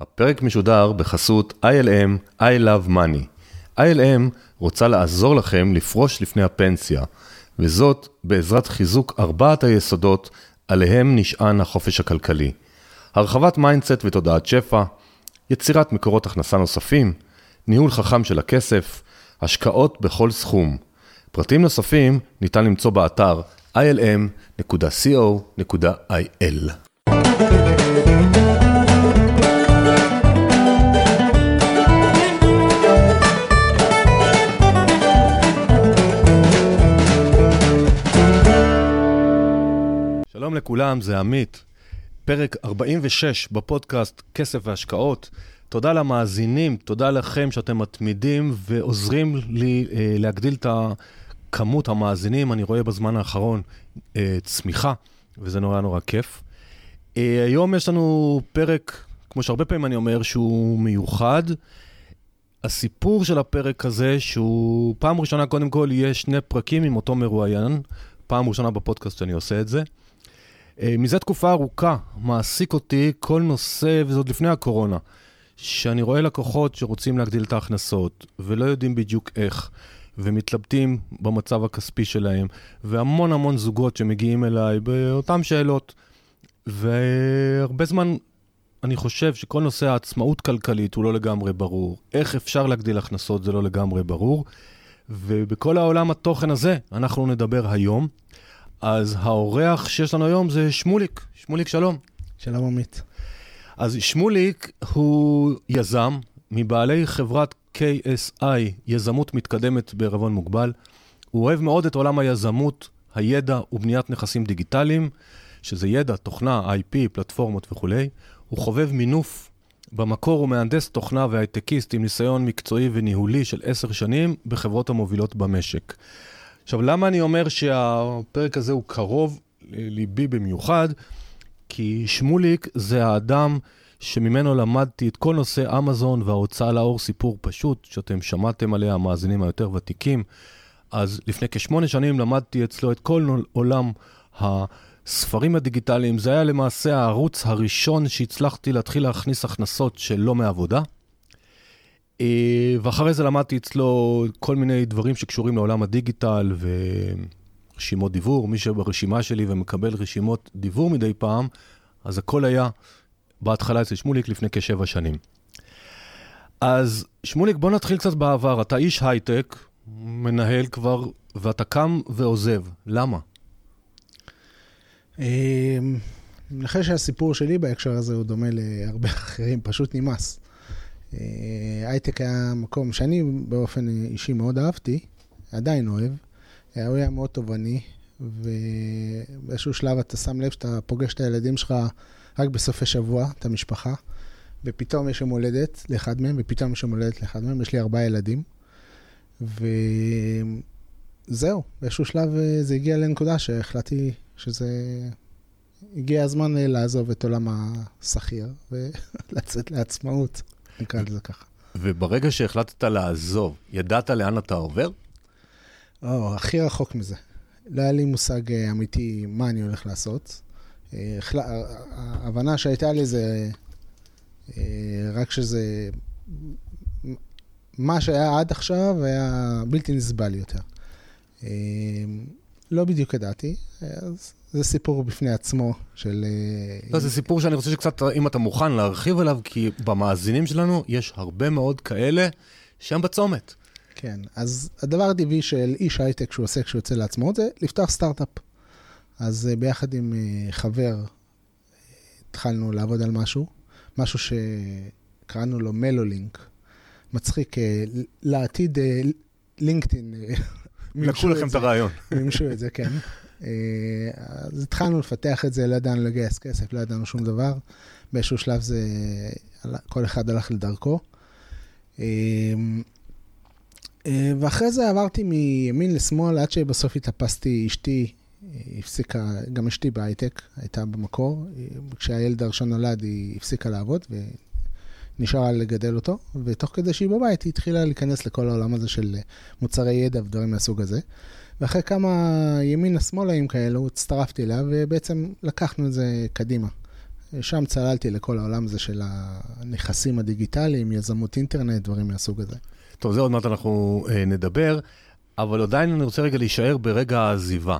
הפרק משודר בחסות ILM I Love Money. ILM רוצה לעזור לכם לפרוש לפני הפנסיה, וזאת בעזרת חיזוק ארבעת היסודות עליהם נשען החופש הכלכלי. הרחבת mindset ותודעת שפע, יצירת מקורות הכנסה נוספים, ניהול חכם של הכסף, השקעות בכל סכום. פרטים נוספים ניתן למצוא באתר ilm.co.il. שלום לכולם, זה עמית. פרק 46 בפודקאסט כסף והשקעות. תודה למאזינים, תודה לכם שאתם מתמידים ועוזרים לי אה, להגדיל את כמות המאזינים. אני רואה בזמן האחרון אה, צמיחה, וזה נורא נורא כיף. אה, היום יש לנו פרק, כמו שהרבה פעמים אני אומר, שהוא מיוחד. הסיפור של הפרק הזה, שהוא פעם ראשונה, קודם כל, יהיה שני פרקים עם אותו מרואיין. פעם ראשונה בפודקאסט שאני עושה את זה. אה, מזה תקופה ארוכה מעסיק אותי כל נושא, וזה עוד לפני הקורונה, שאני רואה לקוחות שרוצים להגדיל את ההכנסות, ולא יודעים בדיוק איך, ומתלבטים במצב הכספי שלהם, והמון המון זוגות שמגיעים אליי באותן שאלות. והרבה זמן אני חושב שכל נושא העצמאות כלכלית הוא לא לגמרי ברור. איך אפשר להגדיל הכנסות זה לא לגמרי ברור. ובכל העולם התוכן הזה אנחנו נדבר היום. אז האורח שיש לנו היום זה שמוליק. שמוליק, שלום. שלום עמית. אז שמוליק הוא יזם מבעלי חברת KSI, יזמות מתקדמת בערבון מוגבל. הוא אוהב מאוד את עולם היזמות, הידע ובניית נכסים דיגיטליים, שזה ידע, תוכנה, IP, פלטפורמות וכולי. הוא חובב מינוף. במקור הוא מהנדס תוכנה והייטקיסט עם ניסיון מקצועי וניהולי של עשר שנים בחברות המובילות במשק. עכשיו, למה אני אומר שהפרק הזה הוא קרוב לליבי במיוחד? כי שמוליק זה האדם שממנו למדתי את כל נושא אמזון וההוצאה לאור סיפור פשוט, שאתם שמעתם עליה, המאזינים היותר ותיקים. אז לפני כשמונה שנים למדתי אצלו את כל עולם הספרים הדיגיטליים. זה היה למעשה הערוץ הראשון שהצלחתי להתחיל להכניס הכנסות שלא מעבודה. אה, ואחרי זה למדתי אצלו כל מיני דברים שקשורים לעולם הדיגיטל ורשימות דיוור. מי שברשימה שלי ומקבל רשימות דיוור מדי פעם, אז הכל היה בהתחלה אצל שמוליק לפני כשבע שנים. אז שמוליק, בוא נתחיל קצת בעבר. אתה איש הייטק, מנהל כבר, ואתה קם ועוזב. למה? אה, אני חושב שהסיפור שלי בהקשר הזה הוא דומה להרבה אחרים, פשוט נמאס. אה, הייטק היה מקום שאני באופן אישי מאוד אהבתי, עדיין אוהב. אה, הוא היה מאוד תובעני, ובאיזשהו שלב אתה שם לב שאתה פוגש את הילדים שלך רק בסופי שבוע, את המשפחה, ופתאום יש יום הולדת לאחד מהם, ופתאום יש יום הולדת לאחד מהם. יש לי ארבעה ילדים, וזהו, באיזשהו שלב אה, זה הגיע לנקודה שהחלטתי שזה... הגיע הזמן לעזוב את עולם השכיר ולצאת לעצמאות. נקרא לזה ככה. וברגע שהחלטת לעזוב, ידעת לאן אתה עובר? או, הכי רחוק מזה. לא היה לי מושג אה, אמיתי מה אני הולך לעשות. אה, ההבנה שהייתה לי זה אה, רק שזה... מה שהיה עד עכשיו היה בלתי נסבל יותר. לא בדיוק ידעתי, אז זה סיפור בפני עצמו של... אה, לא, זה סיפור שאני רוצה שקצת, אם אתה מוכן להרחיב עליו, כי במאזינים שלנו יש הרבה מאוד כאלה שהם בצומת. כן, אז הדבר הטבעי של איש הייטק שהוא עושה כשהוא יוצא לעצמו זה לפתוח סטארט-אפ. אז אה, ביחד עם אה, חבר התחלנו לעבוד על משהו, משהו שקראנו לו מלו-לינק. מצחיק, לעתיד לינקדאין. לקחו לכם את הרעיון. מימשו את זה, כן. אה, אז התחלנו לפתח את זה, לא ידענו לגייס כסף, לא ידענו שום דבר. באיזשהו שלב זה, כל אחד הלך לדרכו. אה, אה, ואחרי זה עברתי מימין לשמאל, עד שבסוף התאפסתי, אשתי הפסיקה, גם אשתי בהייטק, הייתה במקור. כשהילד הראשון נולד, היא הפסיקה לעבוד ונשארה לגדל אותו, ותוך כדי שהיא בבית, היא התחילה להיכנס לכל העולם הזה של מוצרי ידע ודברים מהסוג הזה. ואחרי כמה ימינה שמאלאים כאלו, הצטרפתי אליה, ובעצם לקחנו את זה קדימה. שם צללתי לכל העולם הזה של הנכסים הדיגיטליים, יזמות אינטרנט, דברים מהסוג הזה. טוב, זה עוד מעט אנחנו אה, נדבר, אבל עדיין אני רוצה רגע להישאר ברגע העזיבה.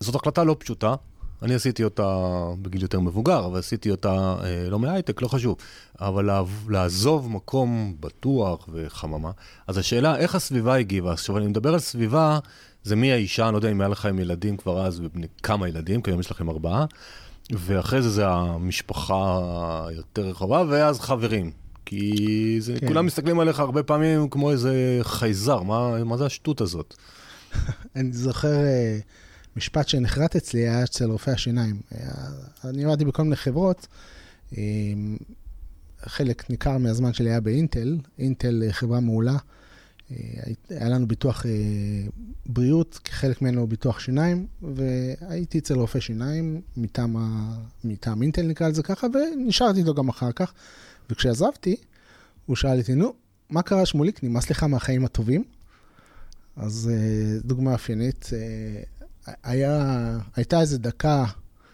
זאת החלטה לא פשוטה, אני עשיתי אותה בגיל יותר מבוגר, אבל עשיתי אותה אה, לא מהייטק, לא חשוב. אבל לעזוב מקום בטוח וחממה. אז השאלה, איך הסביבה הגיבה? עכשיו, אני מדבר על סביבה, זה מי האישה, אני לא יודע אם היה לך עם ילדים כבר אז, וכמה ילדים, כי היום יש לכם ארבעה. ואחרי זה זה המשפחה היותר רחבה, ואז חברים. כי זה, כן. כולם מסתכלים עליך הרבה פעמים כמו איזה חייזר, מה, מה זה השטות הזאת? אני זוכר uh, משפט שנחרט אצלי, היה אצל רופאי השיניים. היה, אני עבדתי בכל מיני חברות, um, חלק ניכר מהזמן שלי היה באינטל, אינטל חברה מעולה. היה לנו ביטוח אה, בריאות, כחלק ממנו ביטוח שיניים, והייתי אצל רופא שיניים מטעם, ה... מטעם אינטל נקרא לזה ככה, ונשארתי איתו גם אחר כך. וכשעזבתי, הוא שאל אותי, נו, מה קרה שמוליק, נמאס לך מהחיים הטובים? אז אה, דוגמה אפיינית, אה, היה, הייתה איזו דקה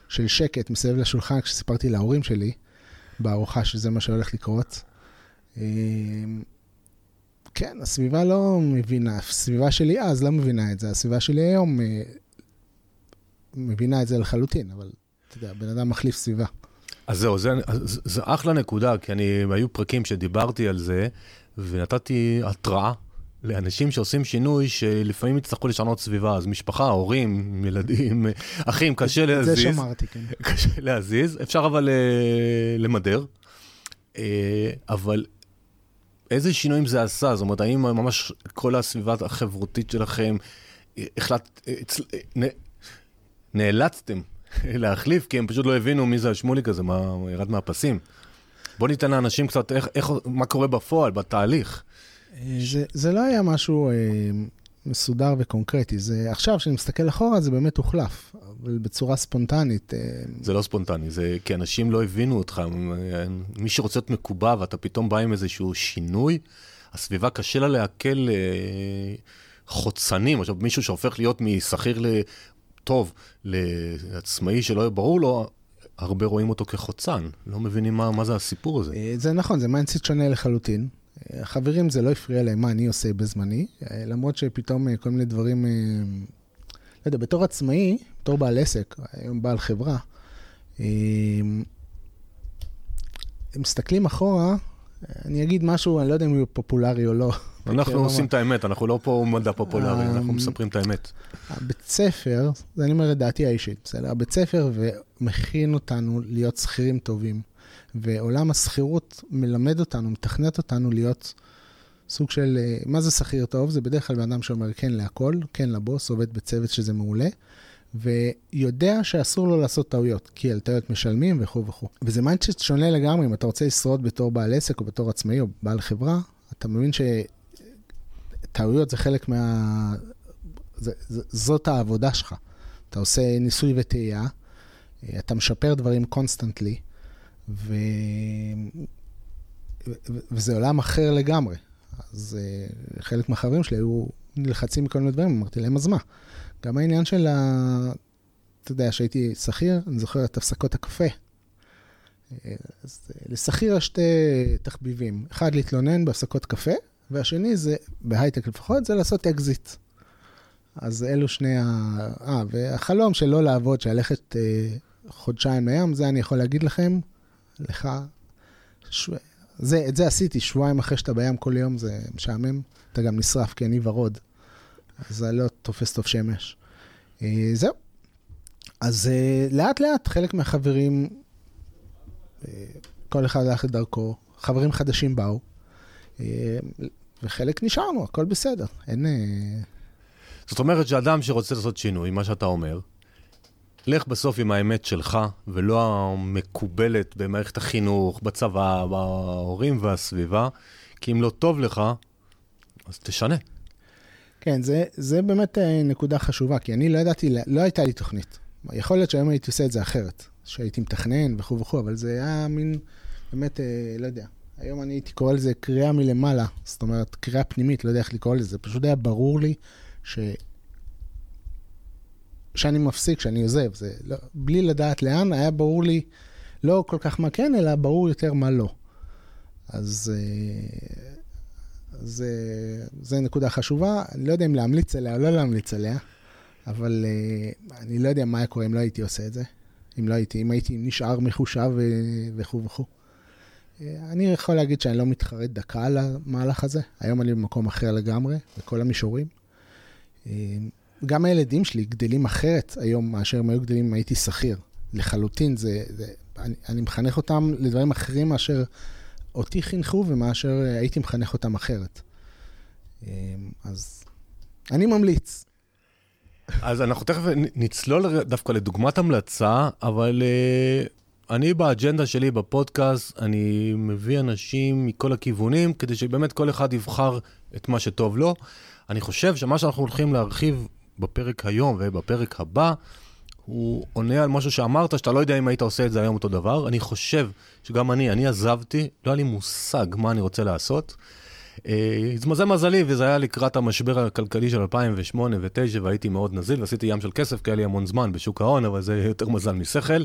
של שקט מסביב לשולחן כשסיפרתי להורים שלי בארוחה שזה מה שהולך לקרות. כן, הסביבה לא מבינה, הסביבה שלי אז לא מבינה את זה, הסביבה שלי היום אה, מבינה את זה לחלוטין, אבל אתה יודע, בן אדם מחליף סביבה. אז זהו, זה, זה, זה אחלה נקודה, כי אני, היו פרקים שדיברתי על זה, ונתתי התראה לאנשים שעושים שינוי, שלפעמים יצטרכו לשנות סביבה, אז משפחה, הורים, ילדים, אחים, קשה להזיז. זה שמרתי, כן. קשה להזיז, אפשר אבל uh, למדר. Uh, אבל איזה שינויים זה עשה? זאת אומרת, האם ממש כל הסביבה החברותית שלכם, החלט... נ... נאלצתם להחליף, כי הם פשוט לא הבינו מי זה השמוליק הזה, מה ירד מהפסים. בוא ניתן לאנשים קצת איך, איך, מה קורה בפועל, בתהליך. זה, זה לא היה משהו אה, מסודר וקונקרטי. זה, עכשיו, כשאני מסתכל אחורה, זה באמת הוחלף, אבל בצורה ספונטנית. אה, זה לא ספונטני, זה כי אנשים לא הבינו אותך. מי שרוצה להיות מקובע ואתה פתאום בא עם איזשהו שינוי, הסביבה קשה לה לעכל אה, חוצנים. עכשיו, מישהו שהופך להיות משכיר לטוב לעצמאי שלא יהיה ברור לו, הרבה רואים אותו כחוצן, לא מבינים מה, מה זה הסיפור הזה. אה, זה נכון, זה mindset שונה לחלוטין. החברים, זה לא הפריע להם מה אני עושה בזמני, למרות שפתאום אה, כל מיני דברים, אה, לא יודע, בתור עצמאי, בתור בעל עסק, היום בעל חברה, אה, הם מסתכלים אחורה, אני אגיד משהו, אני לא יודע אם הוא פופולרי או לא. אנחנו עושים את האמת, אנחנו לא פה מדע פופולרי, אנחנו מספרים את האמת. הבית ספר, זה אני אומר את דעתי האישית, בסדר? הבית ספר מכין אותנו להיות שכירים טובים. ועולם השכירות מלמד אותנו, מתכנת אותנו להיות סוג של, אה, מה זה שכיר טוב? זה בדרך כלל בן אדם שאומר כן להכל, כן לבוס, עובד בצוות שזה מעולה, ויודע שאסור לו לעשות טעויות, כי על טעויות משלמים וכו' וכו'. וזה מיינדשט שונה לגמרי, אם אתה רוצה לשרוד בתור בעל עסק או בתור עצמאי או בעל חברה, אתה מבין שטעויות זה חלק מה... זה, זה, זאת העבודה שלך. אתה עושה ניסוי וטעייה, אה, אתה משפר דברים constantly, ו... וזה עולם אחר לגמרי. אז uh, חלק מהחברים שלי היו נלחצים מכל מיני דברים, אמרתי להם, אז מה? גם העניין של ה... אתה יודע, כשהייתי שכיר, אני זוכר את הפסקות הקפה. אה, אז אה, לשכיר יש שתי תחביבים. אחד, להתלונן בהפסקות קפה, והשני זה, בהייטק לפחות, זה לעשות אקזיט. אז אלו שני ה... אה, והחלום של לא לעבוד, של ללכת אה, חודשיים לים, זה אני יכול להגיד לכם, לך, ש... זה, את זה עשיתי, שבועיים אחרי שאתה בים כל יום, זה משעמם. אתה גם נשרף, כי אני ורוד, אז זה לא תופס טוב שמש. אה, זהו. אז אה, לאט לאט חלק מהחברים, אה, כל אחד הלך לדרכו, חברים חדשים באו, וחלק נשארנו, הכל בסדר. אין... זאת אומרת שאדם שרוצה לעשות שינוי, מה שאתה אומר, לך בסוף עם האמת שלך, ולא המקובלת במערכת החינוך, בצבא, בהורים והסביבה, כי אם לא טוב לך, אז תשנה. כן, זה, זה באמת אה, נקודה חשובה, כי אני לא ידעתי, לא הייתה לי תוכנית. יכול להיות שהיום הייתי עושה את זה אחרת, שהייתי מתכנן וכו' וכו', אבל זה היה מין, באמת, אה, לא יודע. היום אני הייתי קורא לזה קריאה מלמעלה, זאת אומרת, קריאה פנימית, לא יודע איך לקרוא לזה. פשוט היה ברור לי ש... שאני מפסיק, שאני עוזב. זה לא, בלי לדעת לאן, היה ברור לי לא כל כך מה כן, אלא ברור יותר מה לא. אז אה, זה, זה נקודה חשובה. אני לא יודע אם להמליץ עליה או לא להמליץ עליה, אבל אה, אני לא יודע מה היה קורה אם לא הייתי עושה את זה. אם לא הייתי, אם הייתי נשאר מחושב וכו' וכו'. אה, אני יכול להגיד שאני לא מתחרט דקה על המהלך הזה. היום אני במקום אחר לגמרי, בכל המישורים. גם הילדים שלי גדלים אחרת היום מאשר הם היו גדלים אם הייתי שכיר. לחלוטין, זה, זה, אני, אני מחנך אותם לדברים אחרים מאשר אותי חינכו ומאשר הייתי מחנך אותם אחרת. אמ, אז אני ממליץ. אז אנחנו תכף נצלול דווקא לדוגמת המלצה, אבל uh, אני באג'נדה שלי בפודקאסט, אני מביא אנשים מכל הכיוונים, כדי שבאמת כל אחד יבחר את מה שטוב לו. אני חושב שמה שאנחנו הולכים להרחיב בפרק היום ובפרק הבא, הוא עונה על משהו שאמרת, שאתה לא יודע אם היית עושה את זה היום אותו דבר. אני חושב שגם אני, אני עזבתי, לא היה לי מושג מה אני רוצה לעשות. אה, התמזל מזלי, וזה היה לקראת המשבר הכלכלי של 2008 ו-2009, והייתי מאוד נזיל, ועשיתי ים של כסף, כי היה לי המון זמן בשוק ההון, אבל זה יותר מזל משכל,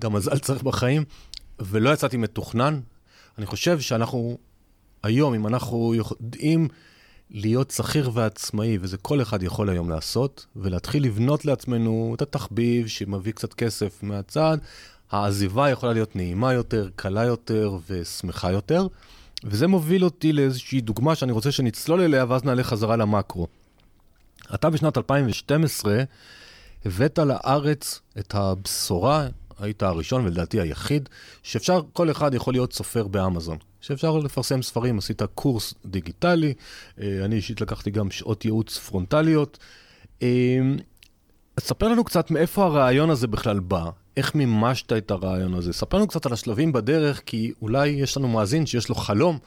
גם מזל צריך בחיים, ולא יצאתי מתוכנן. אני חושב שאנחנו, היום, אם אנחנו יודעים להיות שכיר ועצמאי, וזה כל אחד יכול היום לעשות, ולהתחיל לבנות לעצמנו את התחביב שמביא קצת כסף מהצד, העזיבה יכולה להיות נעימה יותר, קלה יותר ושמחה יותר. וזה מוביל אותי לאיזושהי דוגמה שאני רוצה שנצלול אליה, ואז נעלה חזרה למקרו. אתה בשנת 2012 הבאת לארץ את הבשורה, היית הראשון ולדעתי היחיד, שאפשר, כל אחד יכול להיות סופר באמזון. שאפשר לפרסם ספרים, עשית קורס דיגיטלי, אה, אני אישית לקחתי גם שעות ייעוץ פרונטליות. אה, אז ספר לנו קצת מאיפה הרעיון הזה בכלל בא, איך מימשת את הרעיון הזה. ספר לנו קצת על השלבים בדרך, כי אולי יש לנו מאזין שיש לו חלום,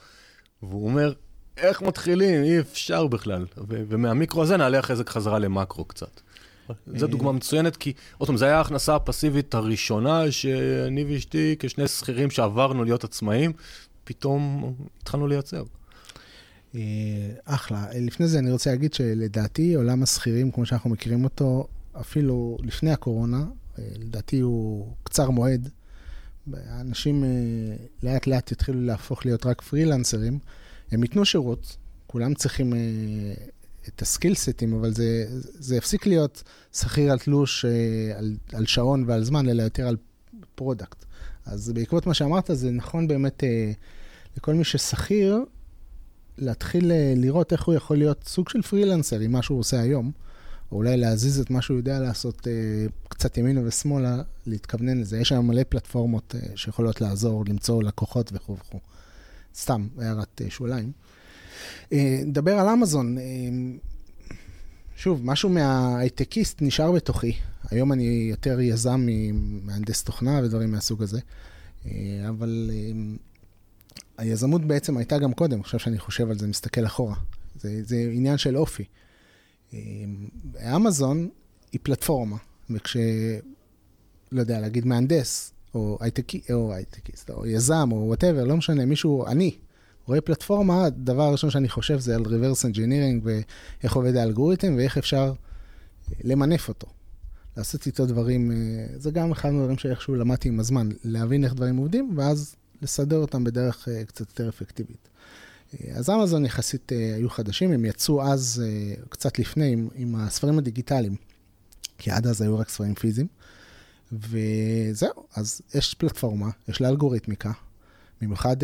והוא אומר, איך מתחילים? אי אפשר בכלל. ו- ומהמיקרו הזה נעלה אחרי זה חזרה למקרו קצת. זו דוגמה מצוינת, כי עוד פעם, זו הייתה ההכנסה הפסיבית הראשונה שאני ואשתי, כשני שכירים שעברנו להיות עצמאים, פתאום התחלנו לייצר. אה, אחלה. לפני זה אני רוצה להגיד שלדעתי עולם השכירים, כמו שאנחנו מכירים אותו, אפילו לפני הקורונה, אה, לדעתי הוא קצר מועד. אנשים אה, לאט לאט יתחילו להפוך להיות רק פרילנסרים. הם ייתנו שירות, כולם צריכים את הסקילסטים, אבל זה, זה הפסיק להיות שכיר על תלוש, על, על שעון ועל זמן, אלא יותר על product. אז בעקבות מה שאמרת, זה נכון באמת אה, לכל מי ששכיר, להתחיל אה, לראות איך הוא יכול להיות סוג של פרילנסר עם מה שהוא עושה היום, או אולי להזיז את מה שהוא יודע לעשות אה, קצת ימינה ושמאלה, להתכוונן לזה. יש היום מלא פלטפורמות אה, שיכולות לעזור, למצוא לקוחות וכו' וכו'. סתם, הערת אה, שוליים. אה, נדבר על אמזון. אה, שוב, משהו מההייטקיסט נשאר בתוכי. היום אני יותר יזם ממהנדס תוכנה ודברים מהסוג הזה. אה, אבל אה, היזמות בעצם הייתה גם קודם, עכשיו שאני חושב על זה, מסתכל אחורה. זה, זה עניין של אופי. אה, אמזון היא פלטפורמה, וכש... לא יודע, להגיד מהנדס, או הייטקיסט, או, הייטקיסט, או יזם, או whatever, לא משנה, מישהו, אני, רואה פלטפורמה, הדבר הראשון שאני חושב זה על reverse engineering ואיך עובד האלגוריתם ואיך אפשר למנף אותו. לעשות איתו דברים, אה, זה גם אחד מהדברים שאיכשהו למדתי עם הזמן, להבין איך דברים עובדים, ואז לסדר אותם בדרך אה, קצת יותר אפקטיבית. אה, אז אמזון יחסית היו חדשים, הם יצאו אז, קצת לפני, עם, עם הספרים הדיגיטליים, כי עד אז היו רק ספרים פיזיים. וזהו, אז יש פלטפורמה, יש לה אלגוריתמיקה, במיוחד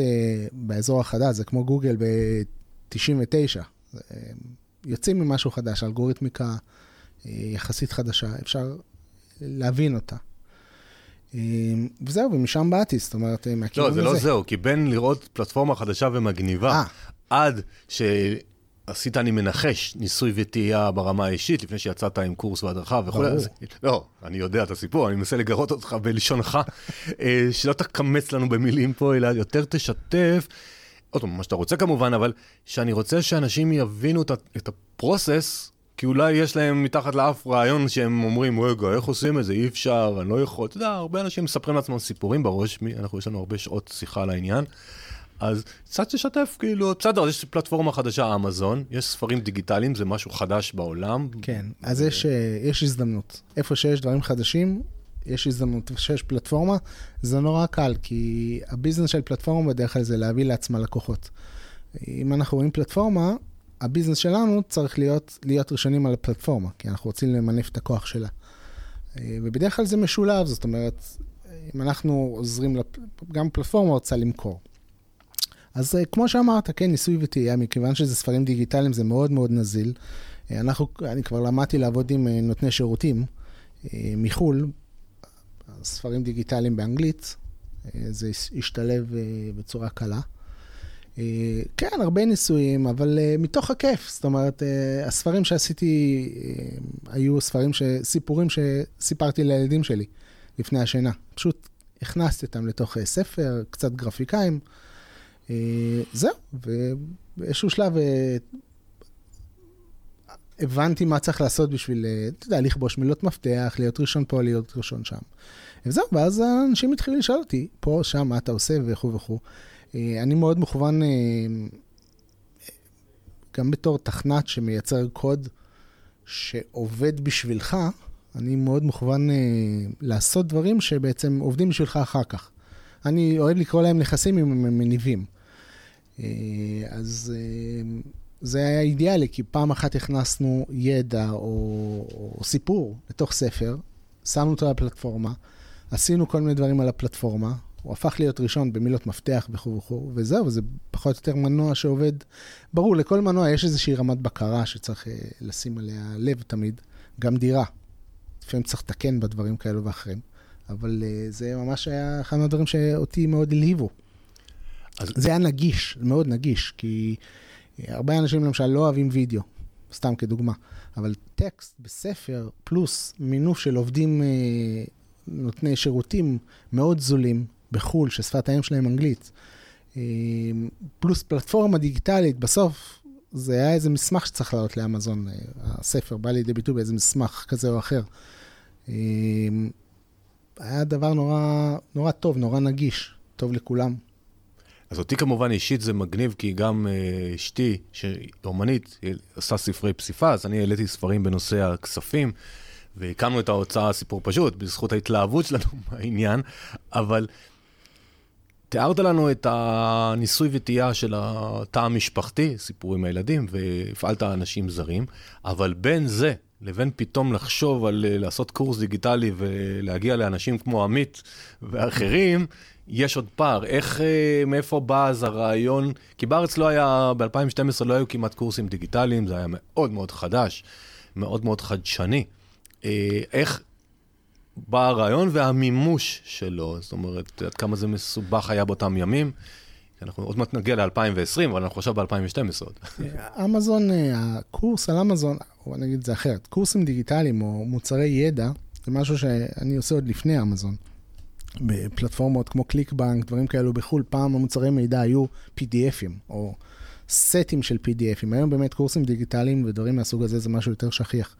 באזור החדש, זה כמו גוגל ב-99. יוצאים ממשהו חדש, אלגוריתמיקה יחסית חדשה, אפשר להבין אותה. וזהו, ומשם באתי, זאת אומרת, מהכיוון הזה. לא, זה לא זהו, כי בין לראות פלטפורמה חדשה ומגניבה, עד שעשית, אני מנחש, ניסוי וטעייה ברמה האישית, לפני שיצאת עם קורס והדרכה וכו'. לא, אני יודע את הסיפור, אני מנסה לגרות אותך בלשונך, אה, שלא תקמץ לנו במילים פה, אלא יותר תשתף. עוד פעם, מה שאתה רוצה כמובן, אבל שאני רוצה שאנשים יבינו את הפרוסס כי אולי יש להם מתחת לאף רעיון שהם אומרים, רגע, איך עושים את זה? אי אפשר, אני לא יכול. אתה יודע, הרבה אנשים מספרים לעצמם סיפורים בראש, אנחנו, יש לנו הרבה שעות שיחה על העניין. אז קצת תשתף, כאילו, בסדר, יש פלטפורמה חדשה, אמזון, יש ספרים דיגיטליים, זה משהו חדש בעולם. כן, אז יש, אה, יש הזדמנות. איפה שיש דברים חדשים, יש הזדמנות ושיש פלטפורמה, זה נורא קל, כי הביזנס של פלטפורמה בדרך כלל זה להביא לעצמה לקוחות. אם אנחנו רואים פלטפורמה, הביזנס שלנו צריך להיות, להיות ראשונים על הפלטפורמה, כי אנחנו רוצים למנף את הכוח שלה. אה, ובדרך כלל זה משולב, זאת אומרת, אם אנחנו עוזרים, לפ... גם פלטפורמה רוצה למכור. אז אה, כמו שאמרת, כן, ניסוי וטעייה, מכיוון שזה ספרים דיגיטליים, זה מאוד מאוד נזיל. אה, אנחנו, אני כבר למדתי לעבוד עם נותני שירותים מחו"ל, ספרים דיגיטליים באנגלית, זה השתלב בצורה קלה. אה, כן, הרבה ניסויים, אבל אה, מתוך הכיף. זאת אומרת, אה, הספרים שעשיתי היו ספרים, ש... סיפורים שסיפרתי לילדים שלי לפני השינה. פשוט הכנסתי אותם לתוך ספר, קצת גרפיקאים. זהו, ובאיזשהו שלב הבנתי מה צריך לעשות בשביל, אתה יודע, לכבוש מילות מפתח, להיות ראשון פה, להיות ראשון שם. וזהו, ואז אנשים התחילו לשאול אותי, פה, שם, מה אתה עושה וכו' וכו'. אה, אני מאוד מכוון, אה, גם בתור תכנת שמייצר קוד שעובד בשבילך, אני מאוד מכוון אה, לעשות דברים שבעצם עובדים בשבילך אחר כך. אני אוהב לקרוא להם נכסים אם הם מניבים. אז זה היה אידיאלי, כי פעם אחת הכנסנו ידע או, או סיפור לתוך ספר, שמנו אותו על הפלטפורמה, עשינו כל מיני דברים על הפלטפורמה, הוא הפך להיות ראשון במילות מפתח וכו' וכו', וזהו, זה פחות או יותר מנוע שעובד. ברור, לכל מנוע יש איזושהי רמת בקרה שצריך uh, לשים עליה לב תמיד, גם דירה. לפעמים צריך לתקן בדברים כאלו ואחרים, אבל uh, זה ממש היה אחד מהדברים שאותי מאוד הלהיבו. אז... זה היה נגיש, מאוד נגיש, כי uh, הרבה אנשים למשל לא אוהבים וידאו, סתם כדוגמה, אבל טקסט בספר פלוס מינוף של עובדים uh, נותני שירותים מאוד זולים, בחו"ל, ששפת האם שלהם אנגלית, אה, פלוס פלטפורמה דיגיטלית, בסוף זה היה איזה מסמך שצריך לעלות לאמזון, אה, הספר בא לידי ביטוי באיזה מסמך כזה או אחר. אה, היה דבר נורא, נורא טוב, נורא נגיש, טוב לכולם. אז אותי כמובן אישית זה מגניב, כי גם אשתי, שהיא אומנית, היא עושה ספרי פסיפס, אני העליתי ספרים בנושא הכספים. והקמנו את ההוצאה סיפור פשוט, בזכות ההתלהבות שלנו מהעניין, אבל תיארת לנו את הניסוי וטעייה של התא המשפחתי, סיפור עם הילדים, והפעלת אנשים זרים, אבל בין זה לבין פתאום לחשוב על אה, לעשות קורס דיגיטלי ולהגיע לאנשים כמו עמית ואחרים, יש עוד פער. איך, אה, מאיפה בא אז הרעיון? כי בארץ לא היה, ב-2012 לא היו כמעט קורסים דיגיטליים, זה היה מאוד מאוד חדש, מאוד מאוד חדשני. אה, איך בא הרעיון והמימוש שלו, זאת אומרת, עד כמה זה מסובך היה באותם ימים. אנחנו עוד מעט נגיע ל-2020, אבל אנחנו עכשיו ב-2012 אמזון, אה, הקורס על אמזון, או נגיד את זה אחרת, קורסים דיגיטליים או מוצרי ידע, זה משהו שאני עושה עוד לפני אמזון. בפלטפורמות כמו קליקבנק, דברים כאלו בחו"ל, פעם המוצרי מידע היו PDFים, או סטים של PDFים. היום באמת קורסים דיגיטליים ודברים מהסוג הזה זה משהו יותר שכיח.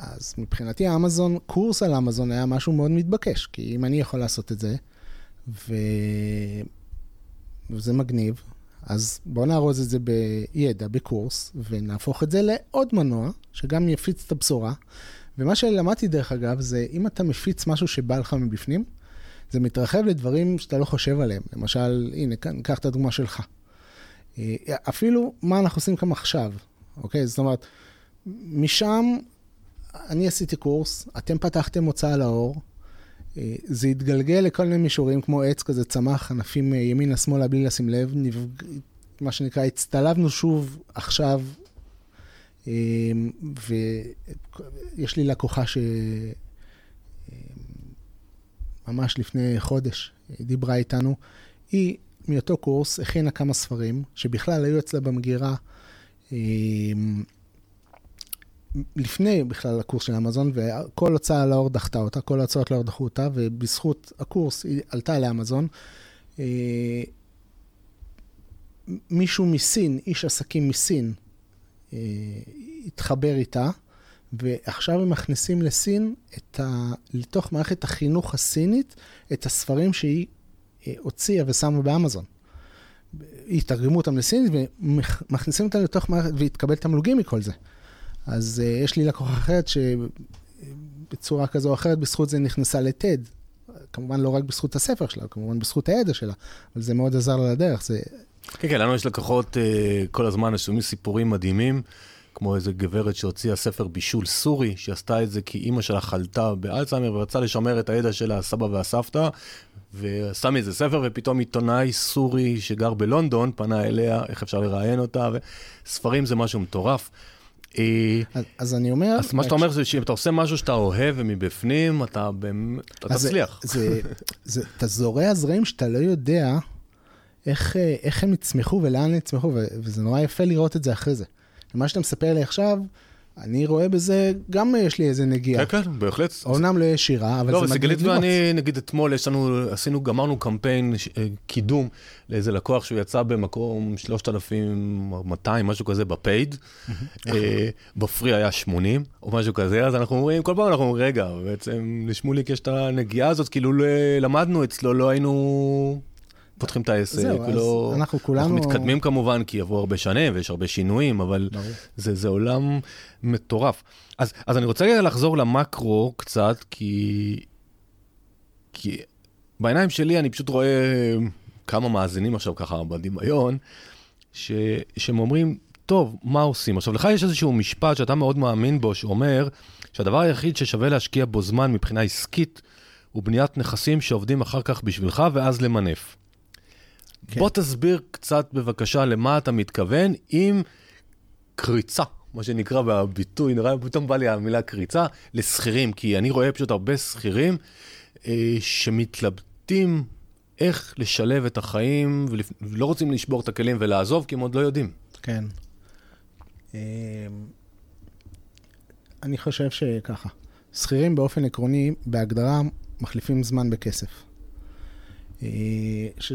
אז מבחינתי אמזון, קורס על אמזון היה משהו מאוד מתבקש, כי אם אני יכול לעשות את זה, ו... וזה מגניב, אז בואו נארוז את זה בידע, בקורס, ונהפוך את זה לעוד מנוע, שגם יפיץ את הבשורה. ומה שלמדתי דרך אגב, זה אם אתה מפיץ משהו שבא לך מבפנים, זה מתרחב לדברים שאתה לא חושב עליהם. למשל, הנה, ניקח את הדוגמה שלך. אה, אפילו מה אנחנו עושים כאן עכשיו, אוקיי? זאת אומרת, משם אני עשיתי קורס, אתם פתחתם הוצאה לאור, אה, זה התגלגל לכל מיני מישורים, כמו עץ כזה צמח, ענפים אה, ימינה-שמאלה בלי לשים לב, נפג... מה שנקרא, הצטלבנו שוב עכשיו, אה, ויש לי לקוחה שממש לפני חודש דיברה איתנו, היא מאותו קורס הכינה כמה ספרים, שבכלל היו אצלה במגירה. לפני בכלל הקורס של אמזון, וכל הוצאה לאור דחתה אותה, כל ההוצאות לאור דחו אותה, ובזכות הקורס היא עלתה לאמזון. אה, מישהו מסין, איש עסקים מסין, אה, התחבר איתה, ועכשיו הם מכניסים לסין, ה... לתוך מערכת החינוך הסינית, את הספרים שהיא אה, הוציאה ושמה באמזון. יתרגמו אותם לסינית ומכניסים אותם לתוך מערכת, והתקבל תמלוגים מכל זה. אז uh, יש לי לקוחה אחרת בצורה כזו או אחרת, בזכות זה נכנסה לטד. כמובן לא רק בזכות הספר שלה, כמובן בזכות הידע שלה, אבל זה מאוד עזר לה לדרך. זה... כן, כן, לנו יש לקוחות אה, כל הזמן, שומעים סיפורים מדהימים, כמו איזה גברת שהוציאה ספר בישול סורי, שעשתה את זה כי אימא שלה חלתה באלצהיימר ורצה לשמר את הידע של הסבא והסבתא, ועשה מזה ספר, ופתאום עיתונאי סורי שגר בלונדון פנה אליה, איך אפשר לראיין אותה, וספרים זה משהו מטורף. אה, אז, אז אני אומר... אז מה שאתה אומר זה שאם אתה עושה משהו שאתה אוהב ומבפנים, אתה באמת, אתה תצליח. זה, זה, זה, אתה זורע זרעים שאתה לא יודע איך, אה, איך הם יצמחו ולאן הם יצמחו, וזה נורא יפה לראות את זה אחרי זה. ומה שאתה מספר לי עכשיו, אני רואה בזה, גם יש לי איזה נגיעה. כן, כן, בהחלט. אומנם לא ישירה, אבל לא, זה מגניב לראות. לא, סיגלית ואני, נגיד אתמול, יש לנו, עשינו, גמרנו קמפיין אה, קידום לאיזה לקוח שהוא יצא במקום 3,200, משהו כזה, בפייד. אה, בפרי היה 80, או משהו כזה, אז אנחנו אומרים, כל פעם אנחנו אומרים, רגע, בעצם לשמוליק יש את הנגיעה הזאת, כאילו לא למדנו אצלו, לא היינו... פותחים את העסק, זהו, לא... אז אנחנו כולנו... אנחנו מתקדמים כמובן, כי יבואו הרבה שנים ויש הרבה שינויים, אבל זה, זה עולם מטורף. אז, אז אני רוצה לחזור למקרו קצת, כי... כי בעיניים שלי אני פשוט רואה כמה מאזינים עכשיו ככה בדמיון, ש... שהם אומרים, טוב, מה עושים? עכשיו, לך יש איזשהו משפט שאתה מאוד מאמין בו, שאומר שהדבר היחיד ששווה להשקיע בו זמן מבחינה עסקית, הוא בניית נכסים שעובדים אחר כך בשבילך ואז למנף. כן. בוא תסביר קצת בבקשה למה אתה מתכוון עם קריצה, מה שנקרא בביטוי, נראה, פתאום בא לי המילה קריצה, לשכירים, כי אני רואה פשוט הרבה שכירים אה, שמתלבטים איך לשלב את החיים ולא רוצים לשבור את הכלים ולעזוב, כי הם עוד לא יודעים. כן. אה, אני חושב שככה, שכירים באופן עקרוני, בהגדרה, מחליפים זמן בכסף. אה, ש...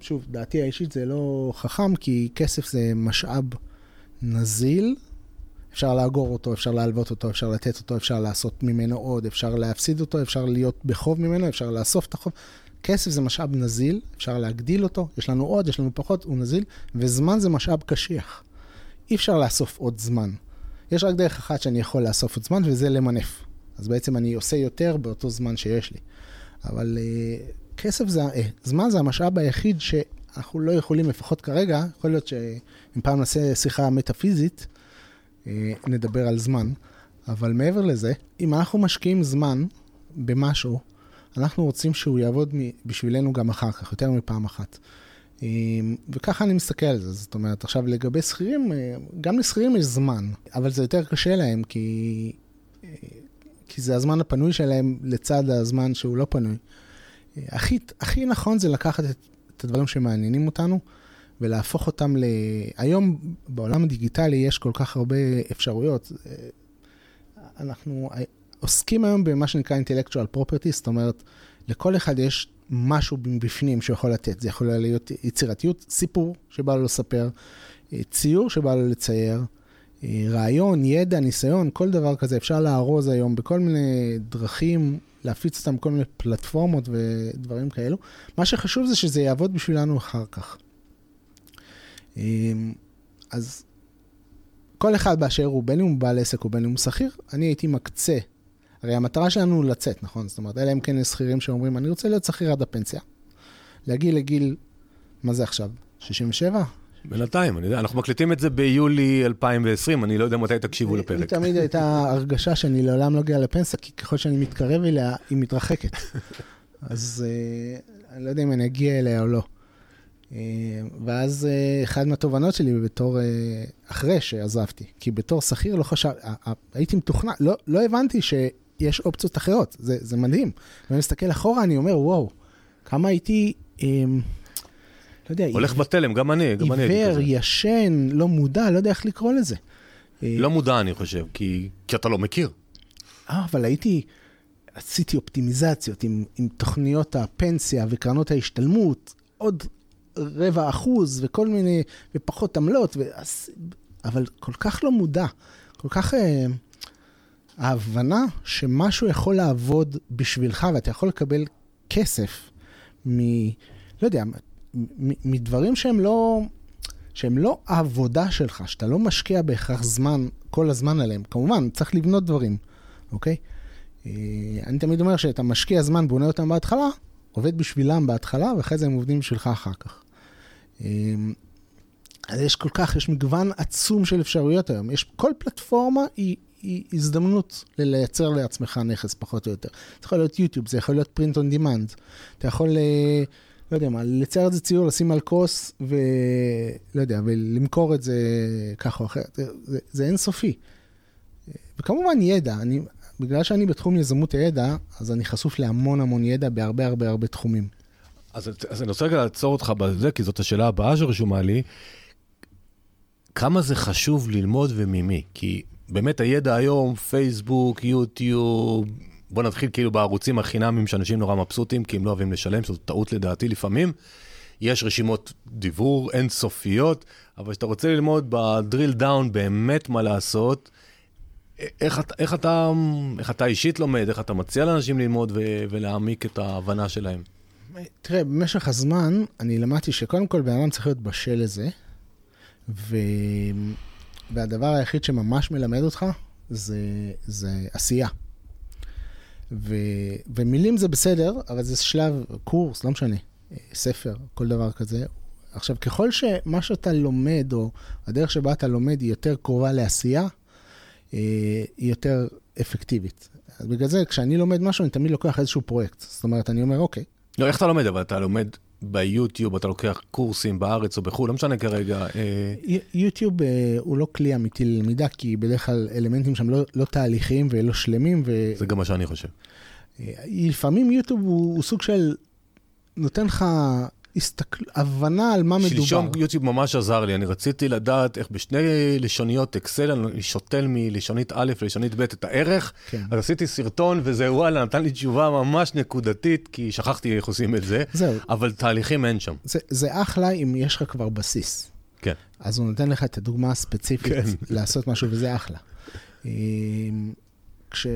שוב, דעתי האישית זה לא חכם, כי כסף זה משאב נזיל, אפשר לאגור אותו, אפשר להלוות אותו, אפשר לתת אותו, אפשר לעשות ממנו עוד, אפשר להפסיד אותו, אפשר להיות בחוב ממנו, אפשר לאסוף את החוב. כסף זה משאב נזיל, אפשר להגדיל אותו, יש לנו עוד, יש לנו פחות, הוא נזיל, וזמן זה משאב קשיח. אי אפשר לאסוף עוד זמן. יש רק דרך אחת שאני יכול לאסוף עוד זמן, וזה למנף. אז בעצם אני עושה יותר באותו זמן שיש לי. אבל uh, כסף זה, אה, זמן זה המשאב היחיד שאנחנו לא יכולים, לפחות כרגע, יכול להיות שאם פעם נעשה שיחה מטאפיזית, אה, נדבר על זמן, אבל מעבר לזה, אם אנחנו משקיעים זמן במשהו, אנחנו רוצים שהוא יעבוד בשבילנו גם אחר כך, יותר מפעם אחת. אה, וככה אני מסתכל על זה, זאת אומרת, עכשיו לגבי שכירים, אה, גם לשכירים יש זמן, אבל זה יותר קשה להם, כי, כי זה הזמן הפנוי שלהם לצד הזמן שהוא לא פנוי. הכי, הכי נכון זה לקחת את, את הדברים שמעניינים אותנו ולהפוך אותם ל... היום בעולם הדיגיטלי יש כל כך הרבה אפשרויות. אנחנו עוסקים היום במה שנקרא intellectual property, זאת אומרת, לכל אחד יש משהו בפנים שיכול לתת. זה יכול להיות יצירתיות, סיפור שבא לו לספר, ציור שבא לו לצייר, רעיון, ידע, ניסיון, כל דבר כזה אפשר לארוז היום בכל מיני דרכים להפיץ אותם בכל מיני פלטפורמות ודברים כאלו. מה שחשוב זה שזה יעבוד בשבילנו אחר כך. אמ, אז כל אחד באשר הוא, בין אם הוא בעל עסק או בין אם הוא שכיר, אני הייתי מקצה. הרי המטרה שלנו הוא לצאת, נכון? זאת אומרת, אלא אם כן יש שכירים שאומרים, אני רוצה להיות שכיר עד הפנסיה. להגיע לגיל, מה זה עכשיו? 67? בינתיים, אני יודע, אנחנו מקליטים את זה ביולי 2020, אני לא יודע מתי תקשיבו לפרק. לי תמיד הייתה הרגשה שאני לעולם לא אגיע לפנסיה, כי ככל שאני מתקרב אליה, היא מתרחקת. אז uh, אני לא יודע אם אני אגיע אליה או לא. Uh, ואז אחת מהתובנות שלי בתור, אחרי שעזבתי, כי בתור שכיר לא חשב, הייתי מתוכנן, לא, לא הבנתי שיש אופציות אחרות, זה, זה מדהים. ואני מסתכל אחורה, אני אומר, וואו, כמה הייתי... לא יודע... הולך בתלם, גם אני, גם אני עיוור, ישן, לא מודע, לא יודע איך לקרוא לזה. לא מודע, אני חושב, כי, כי אתה לא מכיר. אה, אבל הייתי, עשיתי אופטימיזציות עם, עם תוכניות הפנסיה וקרנות ההשתלמות, עוד רבע אחוז וכל מיני, ופחות עמלות, ו... אבל כל כך לא מודע, כל כך... אה, ההבנה שמשהו יכול לעבוד בשבילך ואתה יכול לקבל כסף מ... לא יודע, מדברים שהם לא, שהם לא העבודה שלך, שאתה לא משקיע בהכרח זמן, כל הזמן עליהם. כמובן, צריך לבנות דברים, אוקיי? אה, אני תמיד אומר שאתה משקיע זמן, בונה אותם בהתחלה, עובד בשבילם בהתחלה, ואחרי זה הם עובדים בשבילך אחר כך. אה, אז יש כל כך, יש מגוון עצום של אפשרויות היום. יש, כל פלטפורמה היא, היא הזדמנות לייצר לעצמך נכס, פחות או יותר. זה יכול להיות יוטיוב, זה יכול להיות פרינט און דימנד. אתה יכול, אה, לא יודע מה, לצייר את זה ציור, לשים על כוס, ולא יודע, ולמכור את זה ככה או אחרת. זה, זה, אינסופי. וכמובן ידע, אני, בגלל שאני בתחום יזמות הידע, אז אני חשוף להמון המון ידע בהרבה הרבה הרבה תחומים. אז, אז אני רוצה רגע לעצור אותך בזה, כי זאת השאלה הבאה שרשומה לי. כמה זה חשוב ללמוד וממי? כי באמת הידע היום, פייסבוק, יוטיוב, בוא נתחיל כאילו בערוצים החינמים שאנשים נורא מבסוטים, כי הם לא אוהבים לשלם, שזו טעות לדעתי לפעמים. יש רשימות דיבור אינסופיות, אבל כשאתה רוצה ללמוד בדריל דאון באמת מה לעשות, איך, איך, אתה, איך אתה אישית לומד, איך אתה מציע לאנשים ללמוד ו, ולהעמיק את ההבנה שלהם? תראה, במשך הזמן אני למדתי שקודם כל בן אדם צריך להיות בשל לזה, ו... והדבר היחיד שממש מלמד אותך זה, זה עשייה. ו... ומילים זה בסדר, אבל זה שלב, קורס, לא משנה, ספר, כל דבר כזה. עכשיו, ככל שמה שאתה לומד, או הדרך שבה אתה לומד היא יותר קרובה לעשייה, אה, היא יותר אפקטיבית. אז בגלל זה, כשאני לומד משהו, אני תמיד לוקח איזשהו פרויקט. זאת אומרת, אני אומר, אוקיי. לא, איך אתה לומד? אבל אתה לומד ביוטיוב, אתה לוקח קורסים בארץ או בחו"ל, לא משנה כרגע. אה... יוטיוב אה, הוא לא כלי אמיתי ללמידה, כי בדרך כלל אלמנטים שם לא, לא תהליכיים ולא שלמים. ו... זה גם מה שאני חושב. אה, לפעמים יוטיוב הוא, הוא סוג של נותן לך הסתכל... הבנה על מה מדובר. שלשום יוטיוב ממש עזר לי, אני רציתי לדעת איך בשני לשוניות אקסל, אני שותל מלשונית א' ללשונית ב' את הערך, כן. אז עשיתי סרטון וזה וואלה, נתן לי תשובה ממש נקודתית, כי שכחתי איך עושים את זה, זהו. אבל תהליכים אין שם. זה, זה אחלה אם יש לך כבר בסיס. כן. אז הוא נותן לך את הדוגמה הספציפית כן. לעשות משהו, וזה אחלה. אמ, כש...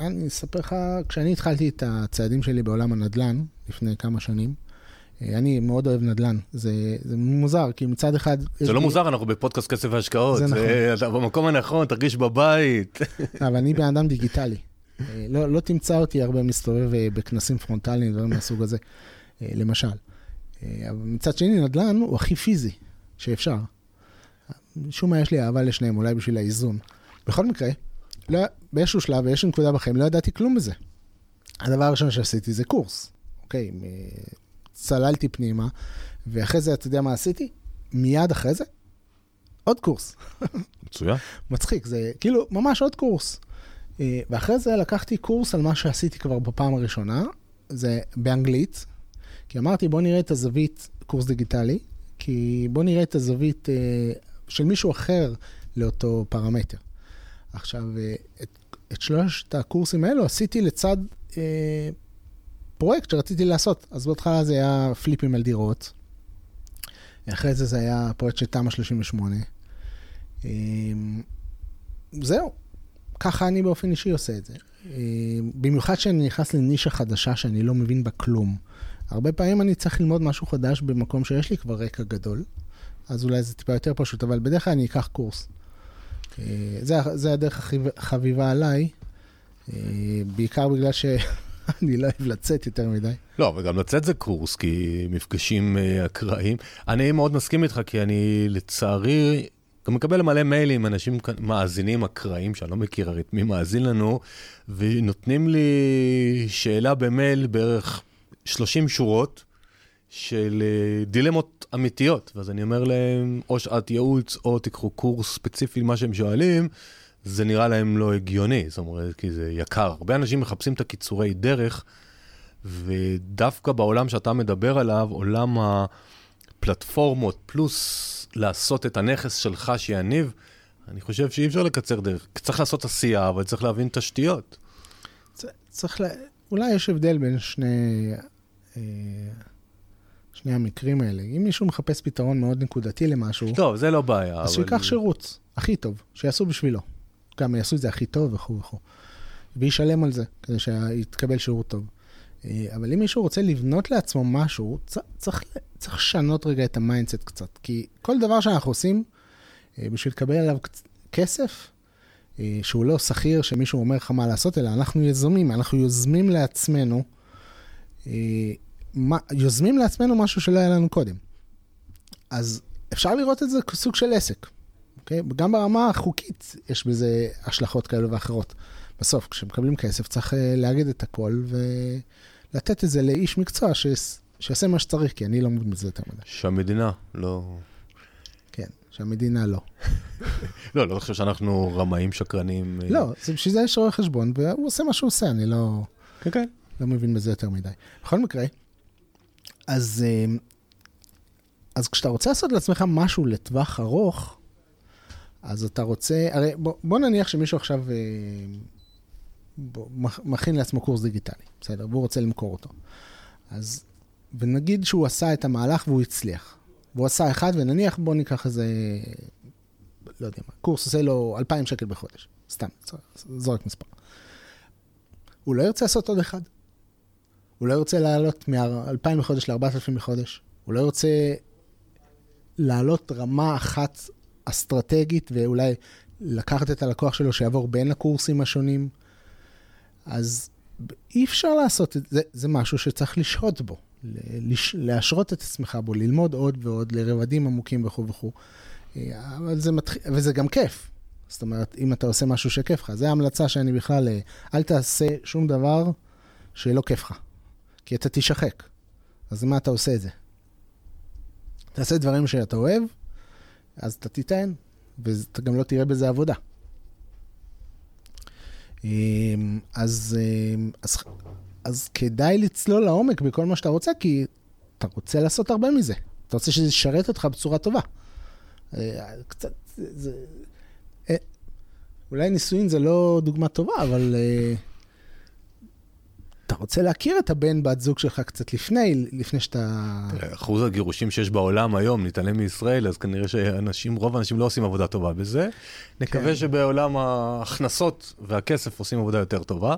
אני אספר לך, כשאני התחלתי את הצעדים שלי בעולם הנדל"ן, לפני כמה שנים, אני מאוד אוהב נדל"ן, זה, זה מוזר, כי מצד אחד... זה לא לי... מוזר, אנחנו בפודקאסט כסף והשקעות, זה, זה נכון. אתה במקום הנכון, תרגיש בבית. אבל אני בן אדם דיגיטלי. אה, לא, לא תמצא אותי הרבה מסתובב אה, בכנסים פרונטליים, דברים מהסוג הזה, אה, למשל. אבל מצד שני, נדל"ן הוא הכי פיזי שאפשר. משום מה יש לי אהבה לשניהם, אולי בשביל האיזון. בכל מקרה, לא, באיזשהו שלב, באיזושהי נקודה בחיים, לא ידעתי כלום בזה. הדבר הראשון שעשיתי זה קורס, אוקיי? צללתי פנימה, ואחרי זה, אתה יודע מה עשיתי? מיד אחרי זה, עוד קורס. מצוין. מצחיק, זה כאילו ממש עוד קורס. אה, ואחרי זה לקחתי קורס על מה שעשיתי כבר בפעם הראשונה, זה באנגלית, כי אמרתי, בוא נראה את הזווית, קורס דיגיטלי, כי בוא נראה את הזווית אה, של מישהו אחר לאותו פרמטר. עכשיו, אה, את, את שלושת הקורסים האלו עשיתי לצד פרויקט שרציתי לעשות. אז בהתחלה זה היה פליפים על דירות. אחרי זה זה היה פרויקט של תמ"א 38. אמ, זהו, ככה אני באופן אישי עושה את זה. אמ, במיוחד כשאני נכנס לנישה חדשה שאני לא מבין בה כלום. הרבה פעמים אני צריך ללמוד משהו חדש במקום שיש לי כבר רקע גדול, אז אולי זה טיפה יותר פשוט, אבל בדרך כלל אני אקח קורס. אה, זה, זה הדרך החביבה עליי, אה, בעיקר בגלל ש... אני לא אוהב לצאת יותר מדי. לא, אבל גם לצאת זה קורס, כי מפגשים uh, אקראיים. אני מאוד מסכים איתך, כי אני לצערי גם מקבל מלא מיילים, אנשים מאזינים אקראיים, שאני לא מכיר הרי מי מאזין לנו, ונותנים לי שאלה במייל בערך 30 שורות של uh, דילמות אמיתיות, ואז אני אומר להם, או שעת ייעוץ, או תיקחו קורס ספציפי למה שהם שואלים. זה נראה להם לא הגיוני, זאת אומרת, כי זה יקר. הרבה אנשים מחפשים את הקיצורי דרך, ודווקא בעולם שאתה מדבר עליו, עולם הפלטפורמות, פלוס לעשות את הנכס שלך שיניב, אני חושב שאי אפשר לקצר דרך. צריך לעשות עשייה, אבל צריך להבין תשתיות. צריך, לה... אולי יש הבדל בין שני, אה, שני המקרים האלה. אם מישהו מחפש פתרון מאוד נקודתי למשהו... טוב, זה לא בעיה. אז אבל... שיקח שירות, הכי טוב, שיעשו בשבילו. גם יעשו את זה הכי טוב וכו' וכו'. וישלם על זה, כדי שיתקבל שירות טוב. אה, אבל אם מישהו רוצה לבנות לעצמו משהו, צריך, צריך לשנות רגע את ה mindset קצת. כי כל דבר שאנחנו עושים, אה, בשביל לקבל עליו כסף, אה, שהוא לא שכיר שמישהו אומר לך מה לעשות, אלא אנחנו יזמים, אנחנו יוזמים לעצמנו, יוזמים לעצמנו משהו שלא היה לנו קודם. אז אפשר לראות את זה כסוג של עסק, אוקיי? גם ברמה החוקית יש בזה השלכות כאלו ואחרות. בסוף, כשמקבלים כסף, צריך uh, להגיד את הכל ולתת את זה לאיש מקצוע ש... שיעשה מה שצריך, כי אני לא מבין בזה יותר מדי. שהמדינה לא... כן, שהמדינה לא. לא, לא חושב שאנחנו רמאים, שקרנים. אה. לא, זה בשביל זה יש רואה חשבון, והוא עושה מה שהוא עושה, אני לא... כן, כן. לא מבין בזה יותר מדי. בכל מקרה, אז, אה, אז כשאתה רוצה לעשות לעצמך משהו לטווח ארוך, אז אתה רוצה, הרי בוא, בוא נניח שמישהו עכשיו אה, בוא, מכין לעצמו קורס דיגיטלי, בסדר? והוא רוצה למכור אותו. אז, ונגיד שהוא עשה את המהלך והוא הצליח. והוא עשה אחד, ונניח בוא ניקח איזה, לא יודע מה, קורס עושה לו 2,000 שקל בחודש, סתם, זורק מספר. הוא לא ירצה לעשות עוד אחד. הוא לא ירצה לעלות מ-2,000 בחודש ל-4,000 בחודש. הוא לא ירצה לעלות רמה אחת אסטרטגית, ואולי לקחת את הלקוח שלו שיעבור בין הקורסים השונים. אז אי אפשר לעשות את זה, זה משהו שצריך לשהות בו, לש, להשרות את עצמך בו, ללמוד עוד ועוד לרבדים עמוקים וכו' וכו'. אבל זה מתחיל, וזה גם כיף. זאת אומרת, אם אתה עושה משהו שכיף לך, זו ההמלצה שאני בכלל, אל תעשה שום דבר שלא כיף לך, כי אתה תשחק. אז מה אתה עושה את זה? תעשה דברים שאתה אוהב, אז אתה תיתן, ואתה גם לא תראה בזה עבודה. אמ, אז, אמ, אז, אז כדאי לצלול לעומק בכל מה שאתה רוצה, כי אתה רוצה לעשות הרבה מזה. אתה רוצה שזה ישרת אותך בצורה טובה. אה, קצת, זה... אה, אולי נישואין זה לא דוגמה טובה, אבל אה, אתה רוצה להכיר את הבן, בת זוג שלך קצת לפני, לפני שאתה... אחוז הגירושים שיש בעולם היום, נתעלם מישראל, אז כנראה שאנשים, רוב האנשים לא עושים עבודה טובה בזה. נקווה כן. שבעולם ההכנסות והכסף עושים עבודה יותר טובה.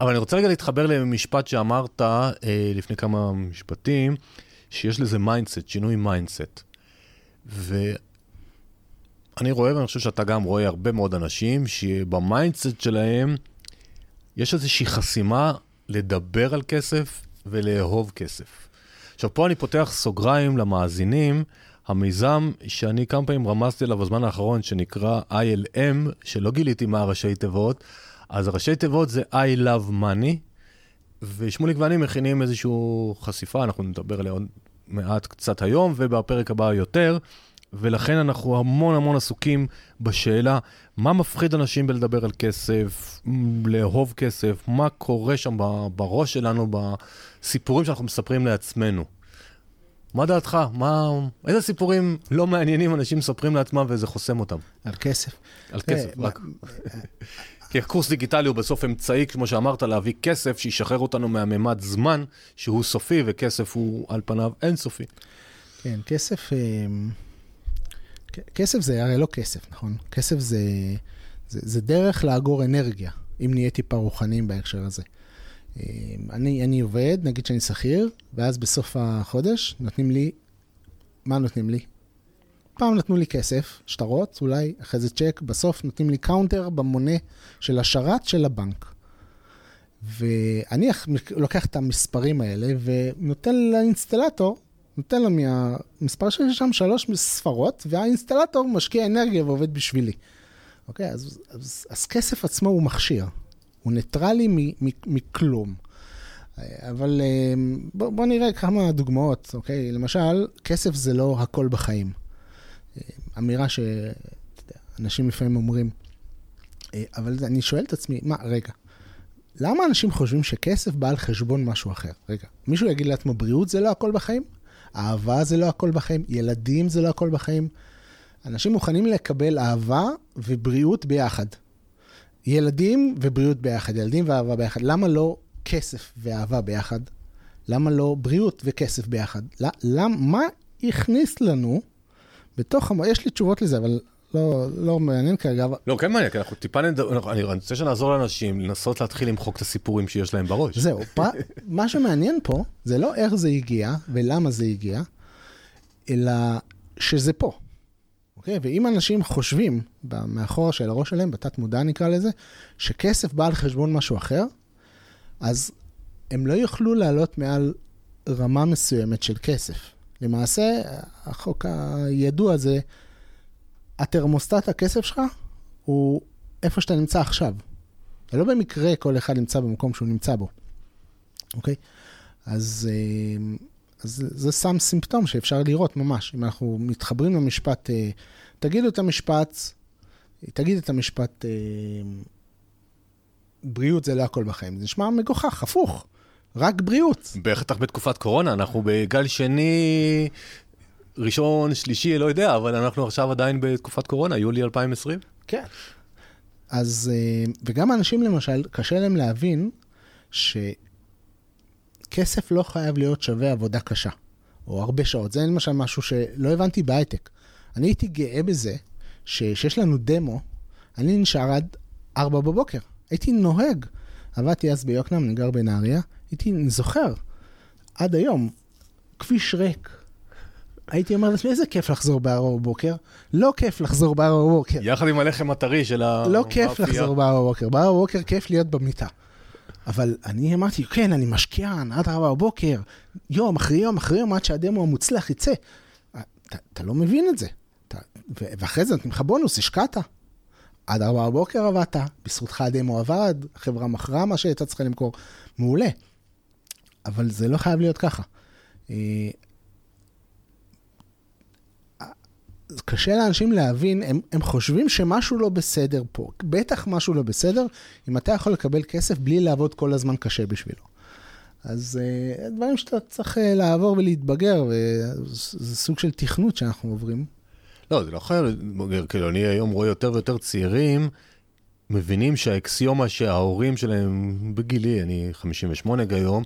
אבל אני רוצה רגע להתחבר למשפט שאמרת אה, לפני כמה משפטים, שיש לזה mindset, שינוי mindset. ואני רואה, ואני חושב שאתה גם רואה הרבה מאוד אנשים, שב mindset שלהם יש איזושהי חסימה לדבר על כסף ולאהוב כסף. עכשיו, פה אני פותח סוגריים למאזינים. המיזם שאני כמה פעמים רמזתי עליו בזמן האחרון, שנקרא ILM, שלא גיליתי מה הראשי תיבות, אז הראשי תיבות זה I Love Money, ושמוליק ואני מכינים איזושהי חשיפה, אנחנו נדבר עליה עוד מעט קצת היום, ובפרק הבא יותר. ולכן אנחנו המון המון עסוקים בשאלה מה מפחיד אנשים בלדבר על כסף, לאהוב כסף, מה קורה שם בראש שלנו, בסיפורים שאנחנו מספרים לעצמנו. מה דעתך? מה... איזה סיפורים לא מעניינים אנשים מספרים לעצמם וזה חוסם אותם? על כסף. על כסף, אה, רק. כי הקורס דיגיטלי הוא בסוף אמצעי, כמו שאמרת, להביא כסף שישחרר אותנו מהממד זמן שהוא סופי, וכסף הוא על פניו אינסופי. כן, כסף... כסף זה הרי לא כסף, נכון? כסף זה, זה, זה דרך לאגור אנרגיה, אם נהיה טיפה רוחניים בהקשר הזה. אה, אני, אני עובד, נגיד שאני שכיר, ואז בסוף החודש נותנים לי, מה נותנים לי? פעם נתנו לי כסף, שטרות אולי, אחרי זה צ'ק, בסוף נותנים לי counter במונה של השרת של הבנק. ואני לוקח את המספרים האלה ונותן לאינסטלטור נותן לו מהמספר שיש שם שלוש ספרות, והאינסטלטור משקיע אנרגיה ועובד בשבילי. אוקיי? אז, אז, אז כסף עצמו הוא מכשיר, הוא ניטרלי מכלום. אבל אה, בואו בוא נראה כמה דוגמאות, אוקיי? למשל, כסף זה לא הכל בחיים. אה, אמירה שאנשים לפעמים אומרים, אה, אבל אני שואל את עצמי, מה, רגע, למה אנשים חושבים שכסף בא על חשבון משהו אחר? רגע, מישהו יגיד לעצמו, בריאות זה לא הכל בחיים? אהבה זה לא הכל בחיים, ילדים זה לא הכל בחיים. אנשים מוכנים לקבל אהבה ובריאות ביחד. ילדים ובריאות ביחד, ילדים ואהבה ביחד. למה לא כסף ואהבה ביחד? למה לא בריאות וכסף ביחד? למה, מה הכניס לנו בתוך, המ... יש לי תשובות לזה, אבל לא, לא מעניין כרגע. לא, כן מעניין, כי אנחנו טיפה נדבר, אני רוצה שנעזור לאנשים לנסות להתחיל למחוק את הסיפורים שיש להם בראש. זהו, פ... מה שמעניין פה זה לא איך זה הגיע ולמה זה הגיע, אלא שזה פה. אוקיי? ואם אנשים חושבים, מאחורה של הראש שלהם, בתת מודע נקרא לזה, שכסף בא על חשבון משהו אחר, אז הם לא יוכלו לעלות מעל רמה מסוימת של כסף. למעשה, החוק הידוע זה, התרמוסטט הכסף שלך הוא איפה שאתה נמצא עכשיו. ולא במקרה כל אחד נמצא במקום שהוא נמצא בו, אוקיי? אז, אה, אז זה שם סימפטום שאפשר לראות ממש. אם אנחנו מתחברים למשפט, אה, תגידו את המשפט, תגיד את המשפט, אה, בריאות זה לא הכל בחיים. זה נשמע מגוחך, הפוך. רק בריאות. בטח בתקופת קורונה, אנחנו בגל שני, ראשון, שלישי, לא יודע, אבל אנחנו עכשיו עדיין בתקופת קורונה, יולי 2020. כן. אז, אה, וגם אנשים למשל, קשה להם להבין שכסף לא חייב להיות שווה עבודה קשה, או הרבה שעות. זה למשל משהו שלא הבנתי בהייטק. אני הייתי גאה בזה שיש לנו דמו, אני נשאר עד 4 בבוקר. הייתי נוהג. עבדתי אז ביוקנעם, אני גר בנהריה, הייתי זוכר, עד היום, כביש ריק. הייתי אומר לעצמי, איזה כיף לחזור בארבע בבוקר. לא כיף לחזור בארבע בבוקר. יחד עם הלחם הטרי של ה... לא כיף לחזור בארבע בבוקר. בארבע בבוקר כיף להיות במיטה. אבל אני אמרתי, כן, אני משקיען עד ארבע בבוקר, יום אחרי יום אחרי יום, עד שהדמו המוצלח יצא. אתה, אתה לא מבין את זה. אתה, ואחרי זה נותנים לך בונוס, השקעת. עד ארבע בבוקר עבדת, בזכותך הדמו עבד, החברה מכרה מה שהייתה צריכה למכור. מעולה. אבל זה לא חייב להיות ככה. אה, קשה לאנשים להבין, הם, הם חושבים שמשהו לא בסדר פה. בטח משהו לא בסדר, אם אתה יכול לקבל כסף בלי לעבוד כל הזמן קשה בשבילו. אז uh, דברים שאתה צריך uh, לעבור ולהתבגר, וזה סוג של תכנות שאנחנו עוברים. לא, זה לא חייב להתבגר, כאילו, אני היום רואה יותר ויותר צעירים מבינים שהאקסיומה שההורים שלהם בגילי, אני 58 כיום,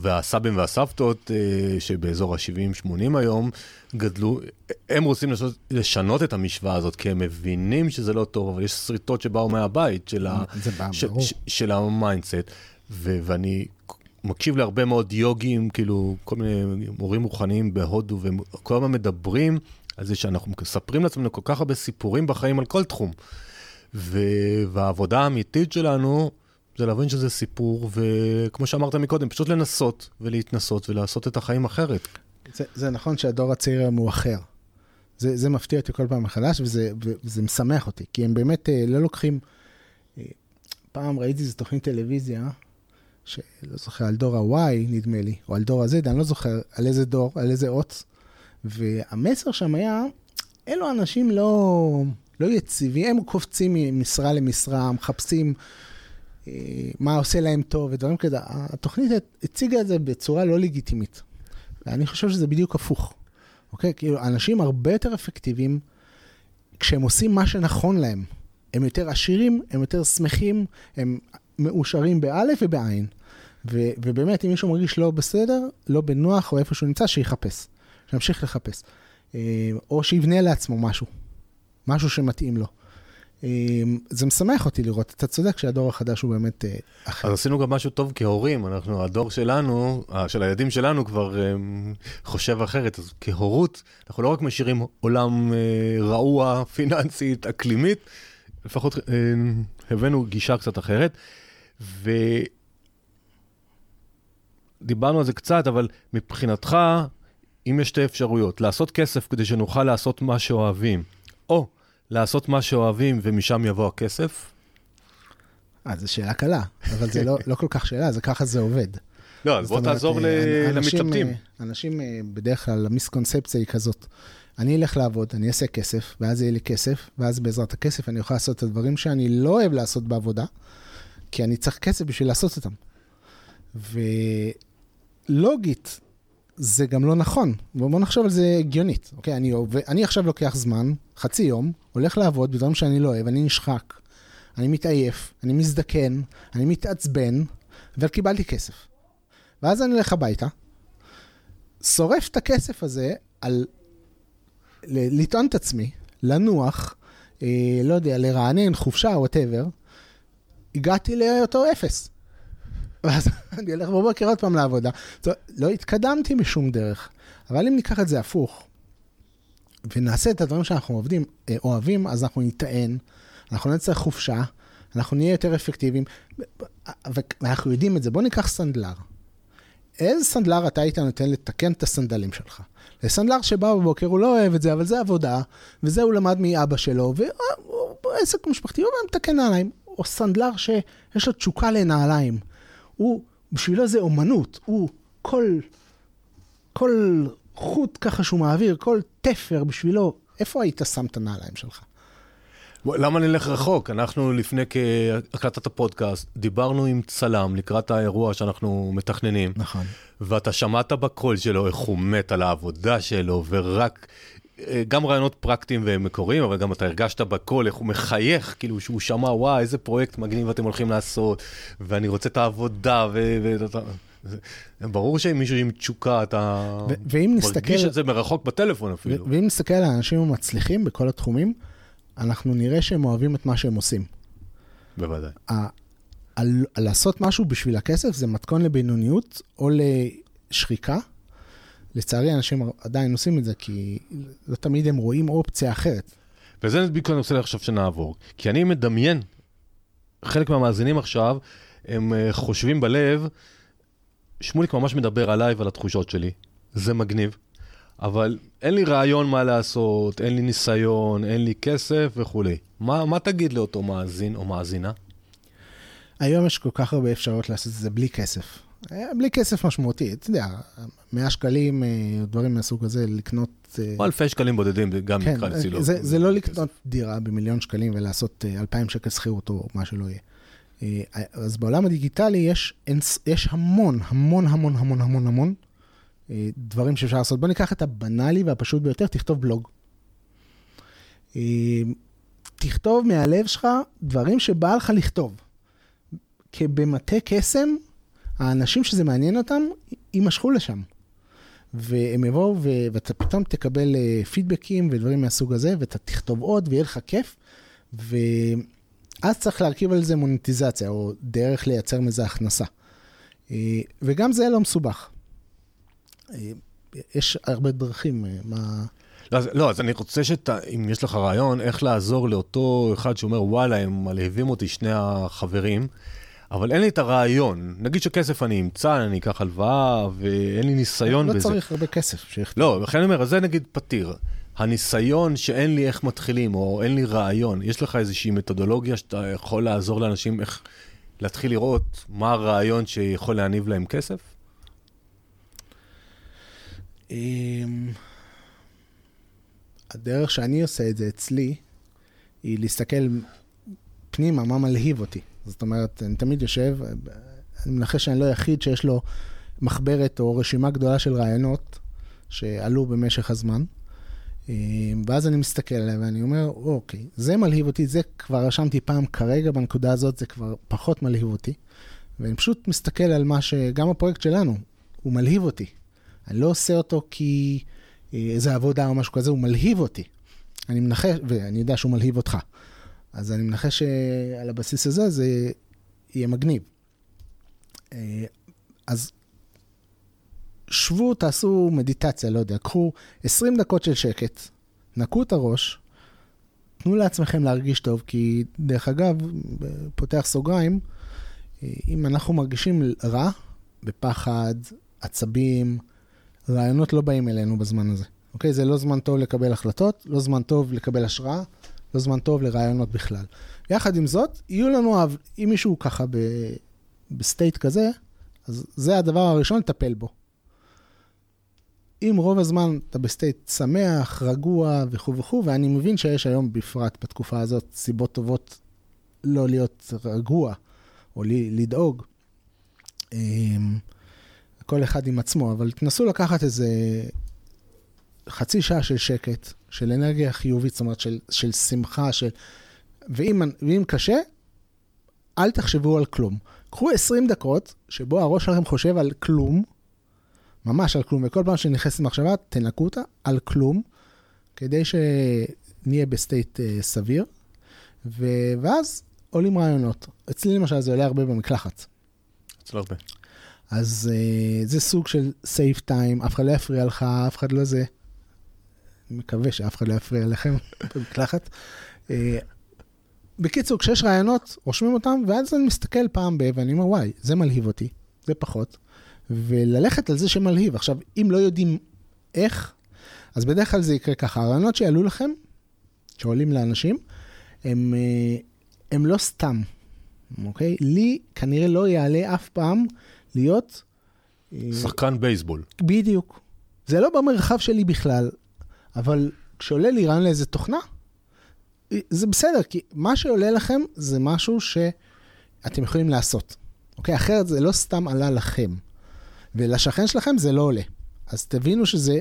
והסבים והסבתות אה, שבאזור ה-70-80 היום גדלו, הם רוצים לשנות, לשנות את המשוואה הזאת, כי הם מבינים שזה לא טוב, אבל יש שריטות שבאו מהבית של, ה, ש, ש, של ה mindset, ואני מקשיב להרבה מאוד יוגים, כאילו כל מיני מורים רוחניים בהודו, והם כל הזמן מדברים על זה שאנחנו מספרים לעצמנו כל כך הרבה סיפורים בחיים על כל תחום. והעבודה האמיתית שלנו זה להבין שזה סיפור, וכמו שאמרת מקודם, פשוט לנסות ולהתנסות ולעשות את החיים אחרת. זה, זה נכון שהדור הצעיר היום הוא אחר. זה, זה מפתיע אותי כל פעם מחדש, וזה, וזה משמח אותי, כי הם באמת אה, לא לוקחים... אה, פעם ראיתי איזו תוכנית טלוויזיה, שלא זוכר, על דור ה-Y, נדמה לי, או על דור ה-Z, אני לא זוכר על איזה דור, על איזה אות, והמסר שם היה, אלו אנשים לא... לא יציבים, הם קופצים ממשרה למשרה, מחפשים אה, מה עושה להם טוב ודברים כאלה. התוכנית הציגה את זה בצורה לא לגיטימית. ואני חושב שזה בדיוק הפוך. אוקיי? כאילו, אנשים הרבה יותר אפקטיביים כשהם עושים מה שנכון להם. הם יותר עשירים, הם יותר שמחים, הם מאושרים באלף ובעין. ו- ובאמת, אם מישהו מרגיש לא בסדר, לא בנוח או איפה שהוא נמצא, שיחפש. שימשיך לחפש. אה, או שיבנה לעצמו משהו. משהו שמתאים לו. אמ, זה משמח אותי לראות, אתה צודק שהדור החדש הוא באמת אה, אחר. אז עשינו גם משהו טוב כהורים, אנחנו, הדור שלנו, של הילדים שלנו כבר אמ, חושב אחרת, אז כהורות, אנחנו לא רק משאירים עולם אה, רעוע, פיננסית, אקלימית, לפחות אה, הבאנו גישה קצת אחרת, ודיברנו על זה קצת, אבל מבחינתך, אם יש שתי אפשרויות, לעשות כסף כדי שנוכל לעשות מה שאוהבים, או לעשות מה שאוהבים ומשם יבוא הכסף? אה, זו שאלה קלה, אבל זה לא, לא כל כך שאלה, זה ככה זה עובד. לא, אז בוא תעזור אה, למתלבטים. אה, אנשים, אה, בדרך כלל, המיסקונספציה היא כזאת. אני אלך לעבוד, אני אעשה כסף, ואז יהיה לי כסף, ואז בעזרת הכסף אני אוכל לעשות את הדברים שאני לא אוהב לעשות בעבודה, כי אני צריך כסף בשביל לעשות אותם. ולוגית, זה גם לא נכון. בואו נחשוב על זה הגיונית. אוקיי, אני, אני עכשיו לוקח זמן, חצי יום, הולך לעבוד בדברים שאני לא אוהב, אני נשחק, אני מתעייף, אני מזדקן, אני מתעצבן, וקיבלתי כסף. ואז אני הולך הביתה, שורף את הכסף הזה על לטעון את עצמי, לנוח, אה, לא יודע, לרענן, חופשה, whatever, הגעתי לאותו אפס. ואז אני אלך בבוקר עוד פעם לעבודה. זאת, לא התקדמתי בשום דרך. אבל אם ניקח את זה הפוך, ונעשה את הדברים שאנחנו עובדים, אה, אוהבים, אז אנחנו ניטען, אנחנו לא נצטרך חופשה, אנחנו נהיה יותר אפקטיביים, ואנחנו יודעים את זה. בוא ניקח סנדלר. איזה סנדלר אתה היית נותן לתקן את הסנדלים שלך? לסנדלר שבא בבוקר, הוא לא אוהב את זה, אבל זה עבודה, וזה הוא למד מאבא שלו, והוא עסק משפחתי, הוא מתקן נעליים. או סנדלר שיש לו תשוקה לנעליים. הוא, בשבילו זה אומנות, הוא כל, כל חוט ככה שהוא מעביר, כל תפר בשבילו, איפה היית שם את הנעליים שלך? למה נלך רחוק? אנחנו לפני הקלטת הפודקאסט, דיברנו עם צלם לקראת האירוע שאנחנו מתכננים. נכון. ואתה שמעת בקול שלו איך הוא מת על העבודה שלו, ורק, גם רעיונות פרקטיים ומקוריים, אבל גם אתה הרגשת בקול איך הוא מחייך, כאילו שהוא שמע, וואי, איזה פרויקט מגניב אתם הולכים לעשות, ואני רוצה את העבודה, ו... ברור שאם מישהו עם תשוקה, אתה מרגיש את זה מרחוק בטלפון אפילו. ואם נסתכל על האנשים המצליחים בכל התחומים, אנחנו נראה שהם אוהבים את מה שהם עושים. בוודאי. על, על לעשות משהו בשביל הכסף זה מתכון לבינוניות או לשחיקה. לצערי, אנשים עדיין עושים את זה, כי לא תמיד הם רואים אופציה אחרת. וזה בדיוק אני רוצה עכשיו שנעבור. כי אני מדמיין, חלק מהמאזינים עכשיו, הם אה, חושבים בלב, שמוליק ממש מדבר עליי ועל התחושות שלי. זה מגניב. אבל אין לי רעיון מה לעשות, אין לי ניסיון, אין לי כסף וכולי. מה, מה תגיד לאותו מאזין או מאזינה? היום יש כל כך הרבה אפשרויות לעשות את זה בלי כסף. אה, בלי כסף משמעותי, אתה יודע, 100 שקלים, אה, דברים מהסוג הזה, לקנות... אה, או אלפי שקלים בודדים, גם כן, נקרא לצילו. זה, זה לא לקנות כסף. דירה במיליון שקלים ולעשות 2,000 שקל שכירות או מה שלא יהיה. אז בעולם הדיגיטלי יש, יש המון, המון, המון, המון, המון, המון דברים שאפשר לעשות. בוא ניקח את הבנאלי והפשוט ביותר, תכתוב בלוג. תכתוב מהלב שלך דברים שבא לך לכתוב. כבמטה קסם, האנשים שזה מעניין אותם, יימשכו לשם. והם יבואו. ואתה פתאום תקבל uh, פידבקים ודברים מהסוג הזה, ואתה תכתוב עוד ויהיה לך כיף, ואז צריך להרכיב על זה מוניטיזציה, או דרך לייצר מזה הכנסה. Uh, וגם זה לא מסובך. Uh, יש הרבה דרכים, מה... לא, לא, אז אני רוצה שאתה, אם יש לך רעיון, איך לעזור לאותו אחד שאומר, וואלה, הם מלהיבים אותי שני החברים. אבל אין לי את הרעיון. נגיד שכסף אני אמצא, אני אקח הלוואה, ואין לי ניסיון לא בזה. לא צריך הרבה כסף. לא, לכן אני אומר, זה נגיד פתיר. הניסיון שאין לי איך מתחילים, או אין לי רעיון, יש לך איזושהי מתודולוגיה שאתה יכול לעזור לאנשים איך להתחיל לראות מה הרעיון שיכול להניב להם כסף? אמ, הדרך שאני עושה את זה אצלי, היא להסתכל פנימה, מה מלהיב אותי. זאת אומרת, אני תמיד יושב, אני מנחש שאני לא היחיד שיש לו מחברת או רשימה גדולה של רעיונות שעלו במשך הזמן. אה, ואז אני מסתכל עליהם ואני אומר, אוקיי, זה מלהיב אותי, זה כבר רשמתי פעם, כרגע בנקודה הזאת זה כבר פחות מלהיב אותי. ואני פשוט מסתכל על מה ש... גם הפרויקט שלנו, הוא מלהיב אותי. אני לא עושה אותו כי אה, איזה עבודה או משהו כזה, הוא מלהיב אותי. אני מנחש, ואני יודע שהוא מלהיב אותך. אז אני מנחש שעל הבסיס הזה זה יהיה מגניב. אה, אז שבו, תעשו מדיטציה, לא יודע, קחו 20 דקות של שקט, נקו את הראש, תנו לעצמכם להרגיש טוב, כי דרך אגב, פותח סוגריים, אה, אם אנחנו מרגישים רע, בפחד, עצבים, רעיונות לא באים אלינו בזמן הזה. אוקיי? זה לא זמן טוב לקבל החלטות, לא זמן טוב לקבל השראה, לא זמן טוב לרעיונות בכלל. יחד עם זאת, יהיו לנו, אם מישהו ככה ב, ב state כזה, אז זה הדבר הראשון, לטפל בו. אם רוב הזמן אתה ב state שמח, רגוע וכו' וכו', ואני מבין שיש היום בפרט בתקופה הזאת סיבות טובות לא להיות רגוע או לדאוג. אמ, כל אחד עם עצמו, אבל תנסו לקחת איזה חצי שעה של שקט, של אנרגיה חיובית, זאת אומרת, של, של שמחה, של... ואם, ואם קשה, אל תחשבו על כלום. קחו 20 דקות שבו הראש שלכם חושב על כלום, ממש על כלום, וכל פעם שנכנסת מחשבה, תנקו אותה על כלום, כדי שנהיה ב state אה, סביר, ו... ואז עולים רעיונות. אצלי למשל זה עולה הרבה במקלחת. אצל הרבה. אז אה, זה סוג של safe time, אף אחד לא יפריע לך, אף אחד לא זה. מקווה שאף אחד לא יפריע לכם במקלחת. אה, בקיצור, כשיש רעיונות, רושמים אותם, ואז אני מסתכל פעם ב... ואני אומר, וואי, זה מלהיב אותי, זה פחות. וללכת על זה שמלהיב. עכשיו, אם לא יודעים איך, אז בדרך כלל זה יקרה ככה. הרעיונות שיעלו לכם, שעולים לאנשים, הם, אה, הם לא סתם, אוקיי? לי כנראה לא יעלה אף פעם להיות... אה, שחקן בייסבול. בדיוק. זה לא במרחב שלי בכלל, אבל כשעולה לי רעיון לאיזה תוכנה, זה בסדר, כי מה שעולה לכם זה משהו שאתם יכולים לעשות. אוקיי? אחרת זה לא סתם עלה לכם. ולשכן שלכם זה לא עולה. אז תבינו שזה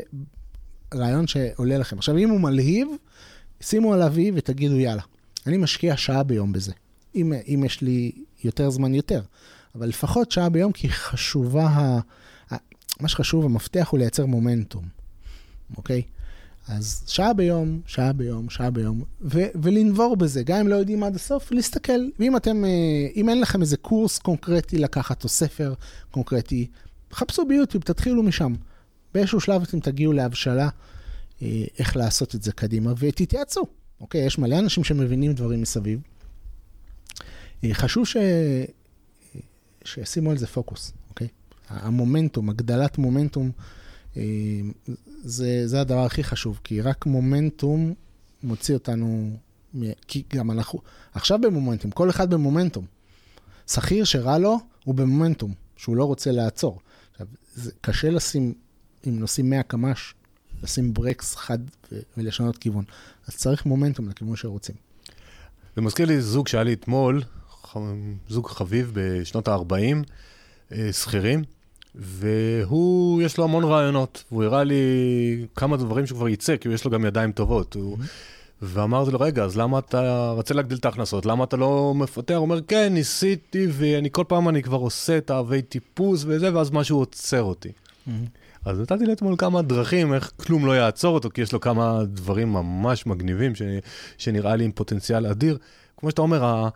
רעיון שעולה לכם. עכשיו, אם הוא מלהיב, שימו עליו וי ותגידו, יאללה, אני משקיע שעה ביום בזה. אם, אם יש לי יותר זמן, יותר. אבל לפחות שעה ביום, כי חשובה, ה... מה שחשוב, המפתח הוא לייצר מומנטום, אוקיי? אז שעה ביום, שעה ביום, שעה ביום, ו- ולנבור בזה, גם אם לא יודעים עד הסוף, להסתכל. ואם אתם, אה, אם אין לכם איזה קורס קונקרטי לקחת, או ספר קונקרטי, חפשו ביוטיוב, תתחילו משם. באיזשהו שלב אתם תגיעו להבשלה אה, איך לעשות את זה קדימה, ותתייעצו. אוקיי, יש מלא אנשים שמבינים דברים מסביב. אה, חשוב ש... שישימו על זה פוקוס, אוקיי? המומנטום, הגדלת מומנטום, זה, זה הדבר הכי חשוב, כי רק מומנטום מוציא אותנו, כי גם אנחנו עכשיו במומנטום, כל אחד במומנטום. שכיר שרע לו, הוא במומנטום, שהוא לא רוצה לעצור. עכשיו, זה קשה לשים, אם נוסעים 100 קמ"ש, לשים ברקס חד ולשנות כיוון. אז צריך מומנטום לכיוון שרוצים. זה מזכיר לי זוג שהיה לי אתמול, זוג חביב בשנות ה-40, אה, שכירים, והוא, יש לו המון רעיונות, והוא הראה לי כמה דברים שהוא כבר ייצא, כי יש לו גם ידיים טובות. הוא... ואמרתי לו, רגע, אז למה אתה רוצה להגדיל את ההכנסות? למה אתה לא מפתח? הוא אומר, כן, ניסיתי, ואני כל פעם אני כבר עושה את האבי טיפוס וזה, ואז משהו עוצר אותי. אז נתתי לי אתמול כמה דרכים איך כלום לא יעצור אותו, כי יש לו כמה דברים ממש מגניבים ש, שנראה לי עם פוטנציאל אדיר. כמו שאתה אומר.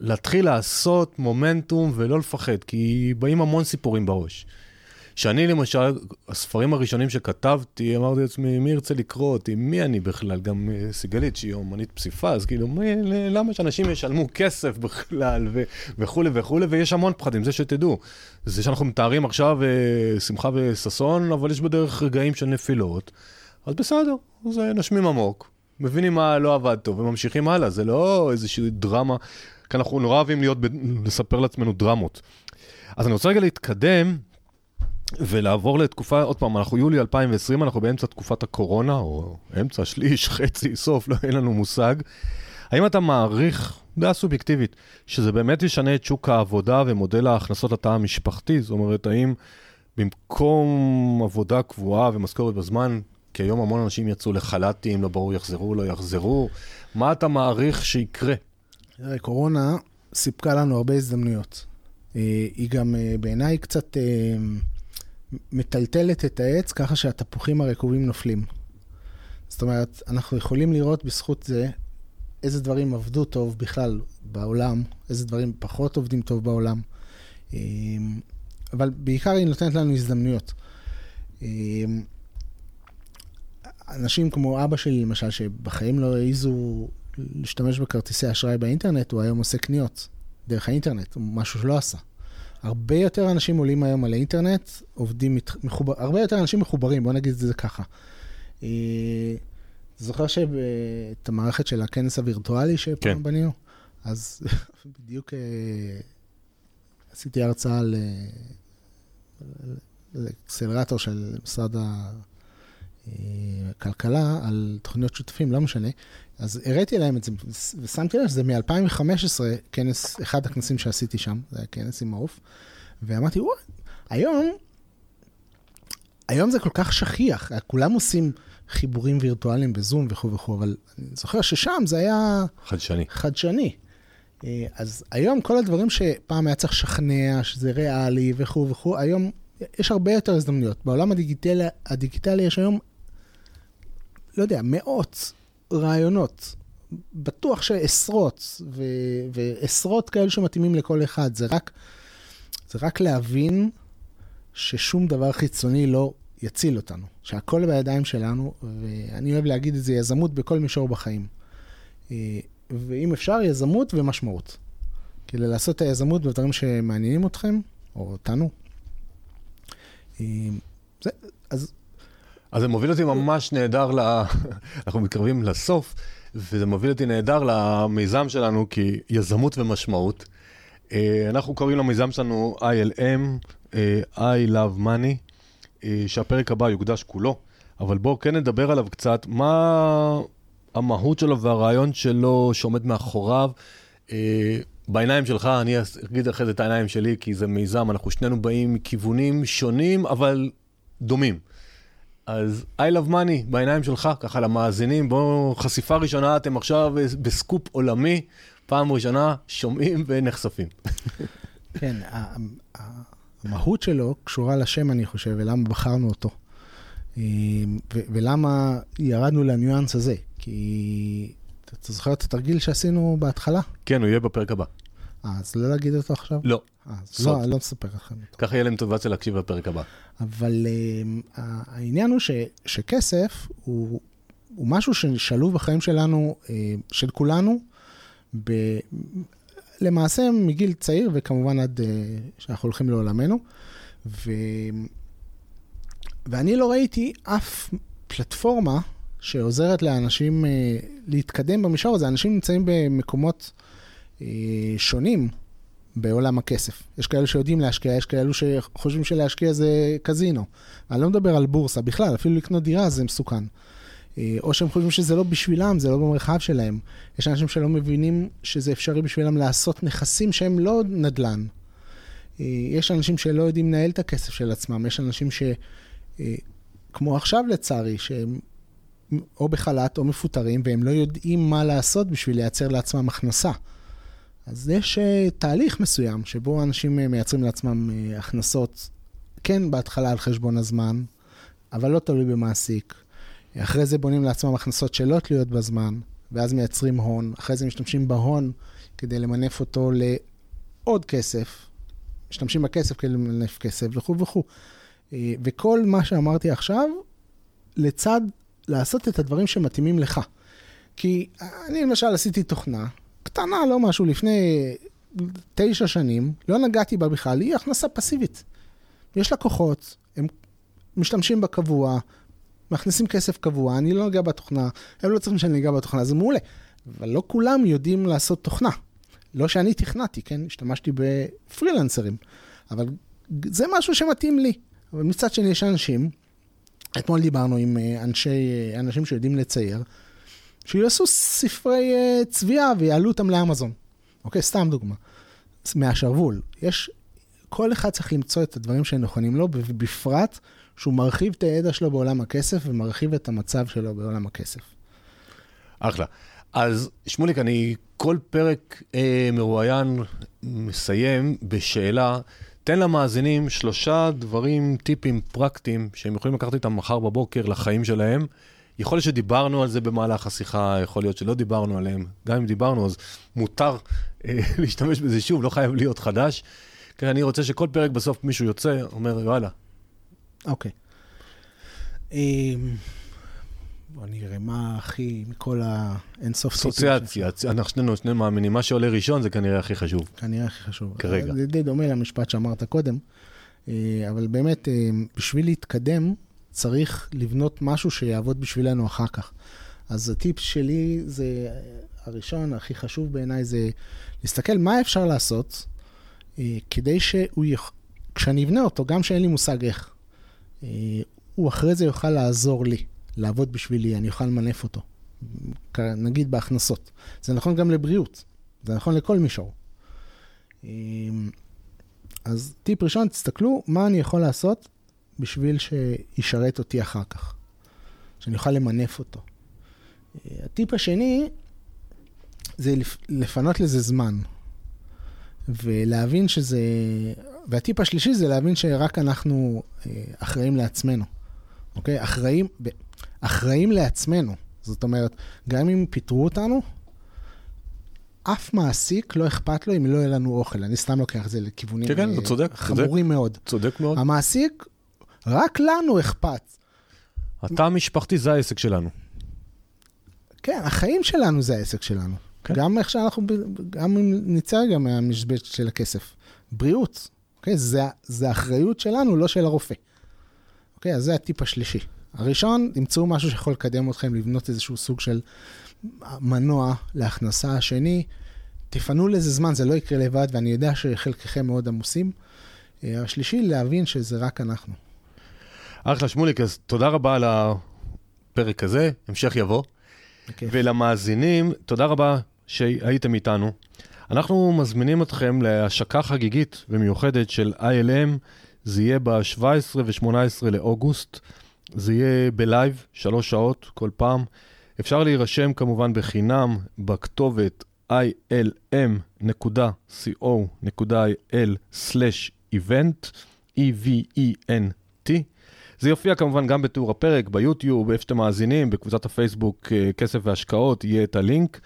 להתחיל לעשות מומנטום ולא לפחד, כי באים המון סיפורים בראש. שאני למשל, הספרים הראשונים שכתבתי, אמרתי לעצמי, מי ירצה לקרוא אותי? מי אני בכלל? גם uh, סיגלית, שהיא אומנית פסיפा, אז כאילו, מי, למה שאנשים ישלמו כסף בכלל, ו- וכולי וכולי, ויש המון פחדים, זה שתדעו. זה שאנחנו מתארים עכשיו uh, שמחה וששון, אבל יש בדרך רגעים של נפילות, אז בסדר, אז uh, נשמים עמוק, מבינים מה לא עבד טוב וממשיכים הלאה, זה לא איזושהי דרמה, כי אנחנו נורא אוהבים להיות, ב- לספר לעצמנו דרמות. אז אני רוצה רגע להתקדם. ולעבור לתקופה, עוד פעם, אנחנו יולי 2020, אנחנו באמצע תקופת הקורונה, או אמצע, שליש, חצי, סוף, לא, אין לנו מושג. האם אתה מעריך, דעה סובייקטיבית, שזה באמת ישנה את שוק העבודה ומודל ההכנסות לתא המשפחתי? זאת אומרת, האם במקום עבודה קבועה ומשכורת בזמן, כי היום המון אנשים יצאו לחל"תים, לא ברור יחזרו, לא יחזרו, מה אתה מעריך שיקרה? תראה, קורונה סיפקה לנו הרבה הזדמנויות. אה, היא גם אה, בעיניי קצת... אה, מטלטלת את העץ ככה שהתפוחים הרקובים נופלים. זאת אומרת, אנחנו יכולים לראות בזכות זה איזה דברים עבדו טוב בכלל בעולם, איזה דברים פחות עובדים טוב בעולם. אבל בעיקר היא נותנת לנו הזדמנויות. אנשים כמו אבא שלי, למשל, שבחיים לא העזו להשתמש בכרטיסי אשראי באינטרנט, הוא היום עושה קניות דרך האינטרנט, משהו שלא עשה. הרבה יותר אנשים עולים היום על האינטרנט, עובדים, מחובר, הרבה יותר אנשים מחוברים, בוא נגיד את זה ככה. אה, זוכר שאת המערכת של הכנס הווירטואלי שפעם כן. בנינו? אז בדיוק אה, עשיתי הרצאה לאקסלרטור של משרד הכלכלה על תוכניות שותפים, לא משנה. אז הראיתי להם את זה, ושמתי לב שזה מ-2015, כנס, אחד הכנסים שעשיתי שם, זה היה כנס עם מעוף, ואמרתי, וואי, היום, היום זה כל כך שכיח, כולם עושים חיבורים וירטואליים בזום וכו' וכו', אבל אני זוכר ששם זה היה... חדשני. חדשני. אה, אז היום כל הדברים שפעם היה צריך לשכנע, שזה ריאלי וכו' וכו', היום יש הרבה יותר הזדמנויות. בעולם הדיגיטלי, הדיגיטלי יש היום, לא יודע, מאות רעיונות. בטוח שעשרות, ו- ועשרות כאלה שמתאימים לכל אחד. זה רק, זה רק להבין ששום דבר חיצוני לא שיציל אותנו, שהכל בידיים שלנו, ואני אוהב להגיד את זה, יזמות בכל מישור בחיים. אה, ואם אפשר, יזמות ומשמעות. כאילו לעשות את היזמות בדברים שמעניינים אתכם, או אותנו. אה, זה, אז... אז זה מוביל אותי ממש נהדר, ל... אנחנו מתקרבים לסוף, וזה מוביל אותי נהדר למיזם שלנו, כי יזמות ומשמעות. אה, אנחנו קוראים למיזם שלנו ILM, I Love Money, שהפרק הבא יוקדש כולו, אבל בואו כן נדבר עליו קצת, מה המהות שלו והרעיון שלו שעומד מאחוריו. אה, בעיניים שלך, אני אגיד אחרי זה את העיניים שלי, כי זה מיזם, אנחנו שנינו באים מכיוונים שונים, אבל דומים. אז I love money בעיניים שלך, ככה למאזינים, בואו, חשיפה ראשונה, אתם עכשיו בסקופ עולמי, פעם ראשונה שומעים ונחשפים. כן, המהות שלו קשורה לשם, אני חושב, ולמה בחרנו אותו. אה, ולמה ירדנו לניואנס הזה. כי אתה זוכר את התרגיל שעשינו בהתחלה? כן, הוא יהיה בפרק הבא. אה, אז לא להגיד אותו עכשיו? לא. אה, אז לא, אני לא מספר לכם אותו. ככה יהיה להם מוטיבציה להקשיב בפרק הבא. אבל uh, העניין הוא ש, שכסף הוא, הוא משהו ששלוב בחיים שלנו, uh, של כולנו, ב, למעשה מגיל צעיר, וכמובן עד uh, שאנחנו הולכים לעולמנו. ו, ואני לא ראיתי אף פלטפורמה שעוזרת לאנשים uh, להתקדם במישור הזה. אנשים נמצאים במקומות uh, שונים בעולם הכסף. יש כאלו שיודעים להשקיע, יש כאלו שחושבים שלהשקיע זה קזינו. אני לא מדבר על בורסה בכלל, אפילו לקנות דירה זה מסוכן. Uh, או שהם חושבים שזה לא בשבילם, זה לא במרחב שלהם. יש אנשים שלא מבינים שזה אפשרי בשבילם לעשות נכסים שהם לא נדל"ן. Uh, יש אנשים שלא יודעים לנהל את הכסף של עצמם, יש אנשים ש... Uh, כמו עכשיו לצערי, שהם או בחל"ת או מפוטרים, והם לא יודעים מה לעשות בשביל לייצר לעצמם הכנסה. אז יש uh, תהליך מסוים שבו אנשים uh, מייצרים לעצמם uh, הכנסות, כן בהתחלה על חשבון הזמן, אבל לא תלוי במעסיק. אחרי זה בונים לעצמם הכנסות שלא תלויות בזמן, ואז מייצרים הון. אחרי זה משתמשים בהון כדי למנף אותו לעוד כסף. משתמשים בכסף כדי למנף כסף וכו' וכו'. וכל מה שאמרתי עכשיו, לצד לעשות את הדברים שמתאימים לך. כי אני למשל עשיתי תוכנה, קטנה, לא משהו, לפני תשע שנים, לא נגעתי בה בכלל, היא הכנסה פסיבית. יש לקוחות, הם משתמשים בה קבוע, מכניסים כסף קבוע, אני לא נוגע בתוכנה, הם לא צריכים שאני אגע בתוכנה, זה מעולה. אבל לא כולם יודעים לעשות תוכנה. לא שאני תכנתי, כן? השתמשתי בפרילנסרים, אבל זה משהו שמתאים לי. אבל מצד שני, יש אנשים אתמול דיברנו עם אה, אנשי, אה, אנשים שיודעים לצייר, שיעשו ספרי אה, צביעה ויעלו אותם לאמזון. אוקיי, סתם דוגמה. מהשרוול. יש, כל אחד צריך למצוא את הדברים שנכונים לו, ובפרט שהוא מרחיב את הידע שלו בעולם הכסף ומרחיב את המצב שלו בעולם הכסף. אחלה. אז שמוליק, אני כל פרק אה, מרואיין מסיים בשאלה תן למאזינים שלושה דברים, טיפים פרקטיים, שהם יכולים לקחת איתם מחר בבוקר לחיים שלהם. יכול להיות שדיברנו על זה במהלך השיחה, יכול להיות שלא דיברנו עליהם. גם אם דיברנו, אז מותר אה, להשתמש בזה שוב, לא חייב להיות חדש. כי אני רוצה שכל פרק בסוף מישהו יוצא, אומר, יאללה. אוקיי. אמ, בוא נראה מה הכי, מכל האינסוף אסוציאציה, אנחנו שנינו, שנינו מאמינים, מה שעולה ראשון זה כנראה הכי חשוב. כנראה הכי חשוב. כרגע. זה די דומה למשפט שאמרת קודם, אה, אבל באמת, אה, בשביל להתקדם, צריך לבנות משהו שיעבוד בשבילנו אחר כך. אז הטיפ שלי זה, הראשון, הכי חשוב בעיניי, זה להסתכל מה אפשר לעשות אה, כדי שהוא, יח... כשאני אבנה אותו, גם שאין לי מושג איך, הוא אחרי זה יוכל לעזור לי. לעבוד בשבילי, אני אוכל למנף אותו. נגיד בהכנסות. זה נכון גם לבריאות, זה נכון לכל מישור. אמ, אז טיפ ראשון, תסתכלו מה אני יכול לעשות בשביל שישרת אותי אחר כך, שאני אוכל למנף אותו. אה, הטיפ השני זה לפנות לזה זמן, ולהבין שזה... והטיפ השלישי זה להבין שרק אנחנו אה, אחראים לעצמנו, אוקיי? אחראים... אחראים לעצמנו. זאת אומרת, גם אם פיטרו אותנו, אף מעסיק לא אכפת לו אם לא יהיה לנו אוכל. אני סתם לוקח את זה לכיוונים כן, כן, צודק, חמורים צודק, מאוד. צודק מאוד. המעסיק רק לנו אכפת. התא משפחתי זה העסק שלנו. כן, החיים שלנו זה העסק שלנו. כן. גם איך שאנחנו, גם אם נצא רגע מהמשבצת של הכסף. בריאות, אוקיי? זה, זה האחריות שלנו, לא של הרופא. אוקיי? אז זה הטיפ השלישי. הראשון, תמצאו משהו שיכול לקדם אתכם, לבנות איזשהו סוג של מנוע להכנסה. השני, תפנו לזה זמן, זה לא יקרה לבד, ואני יודע שחלקכם מאוד עמוסים. אה, השלישי, להבין שזה רק אנחנו. אחלה שמוליק, אז תודה רבה על הפרק הזה, המשך יבוא. בכיף. ולמאזינים, תודה רבה שהייתם איתנו. אנחנו מזמינים אתכם להשקה חגיגית ומיוחדת של ILM, זה יהיה ב-17 ו-18 לאוגוסט, זה יהיה בלייב, שלוש שעות כל פעם. אפשר להירשם כמובן בחינם בכתובת ilm.co.il/event, E-V-E-N-T. זה יופיע כמובן גם בתיאור הפרק, ביוטיוב, איפה שאתם מאזינים, בקבוצת הפייסבוק אה, כסף והשקעות, יהיה את הלינק.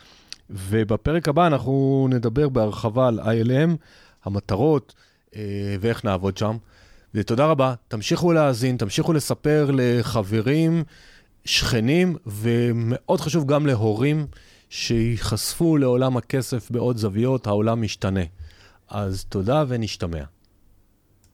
ובפרק הבא אנחנו נדבר בהרחבה על ILM, המטרות אה, ואיך נעבוד שם. ותודה רבה, תמשיכו להאזין, תמשיכו לספר לחברים, שכנים, ומאוד חשוב גם להורים שייחשפו לעולם הכסף בעוד זוויות, העולם משתנה. אז תודה ונשתמע.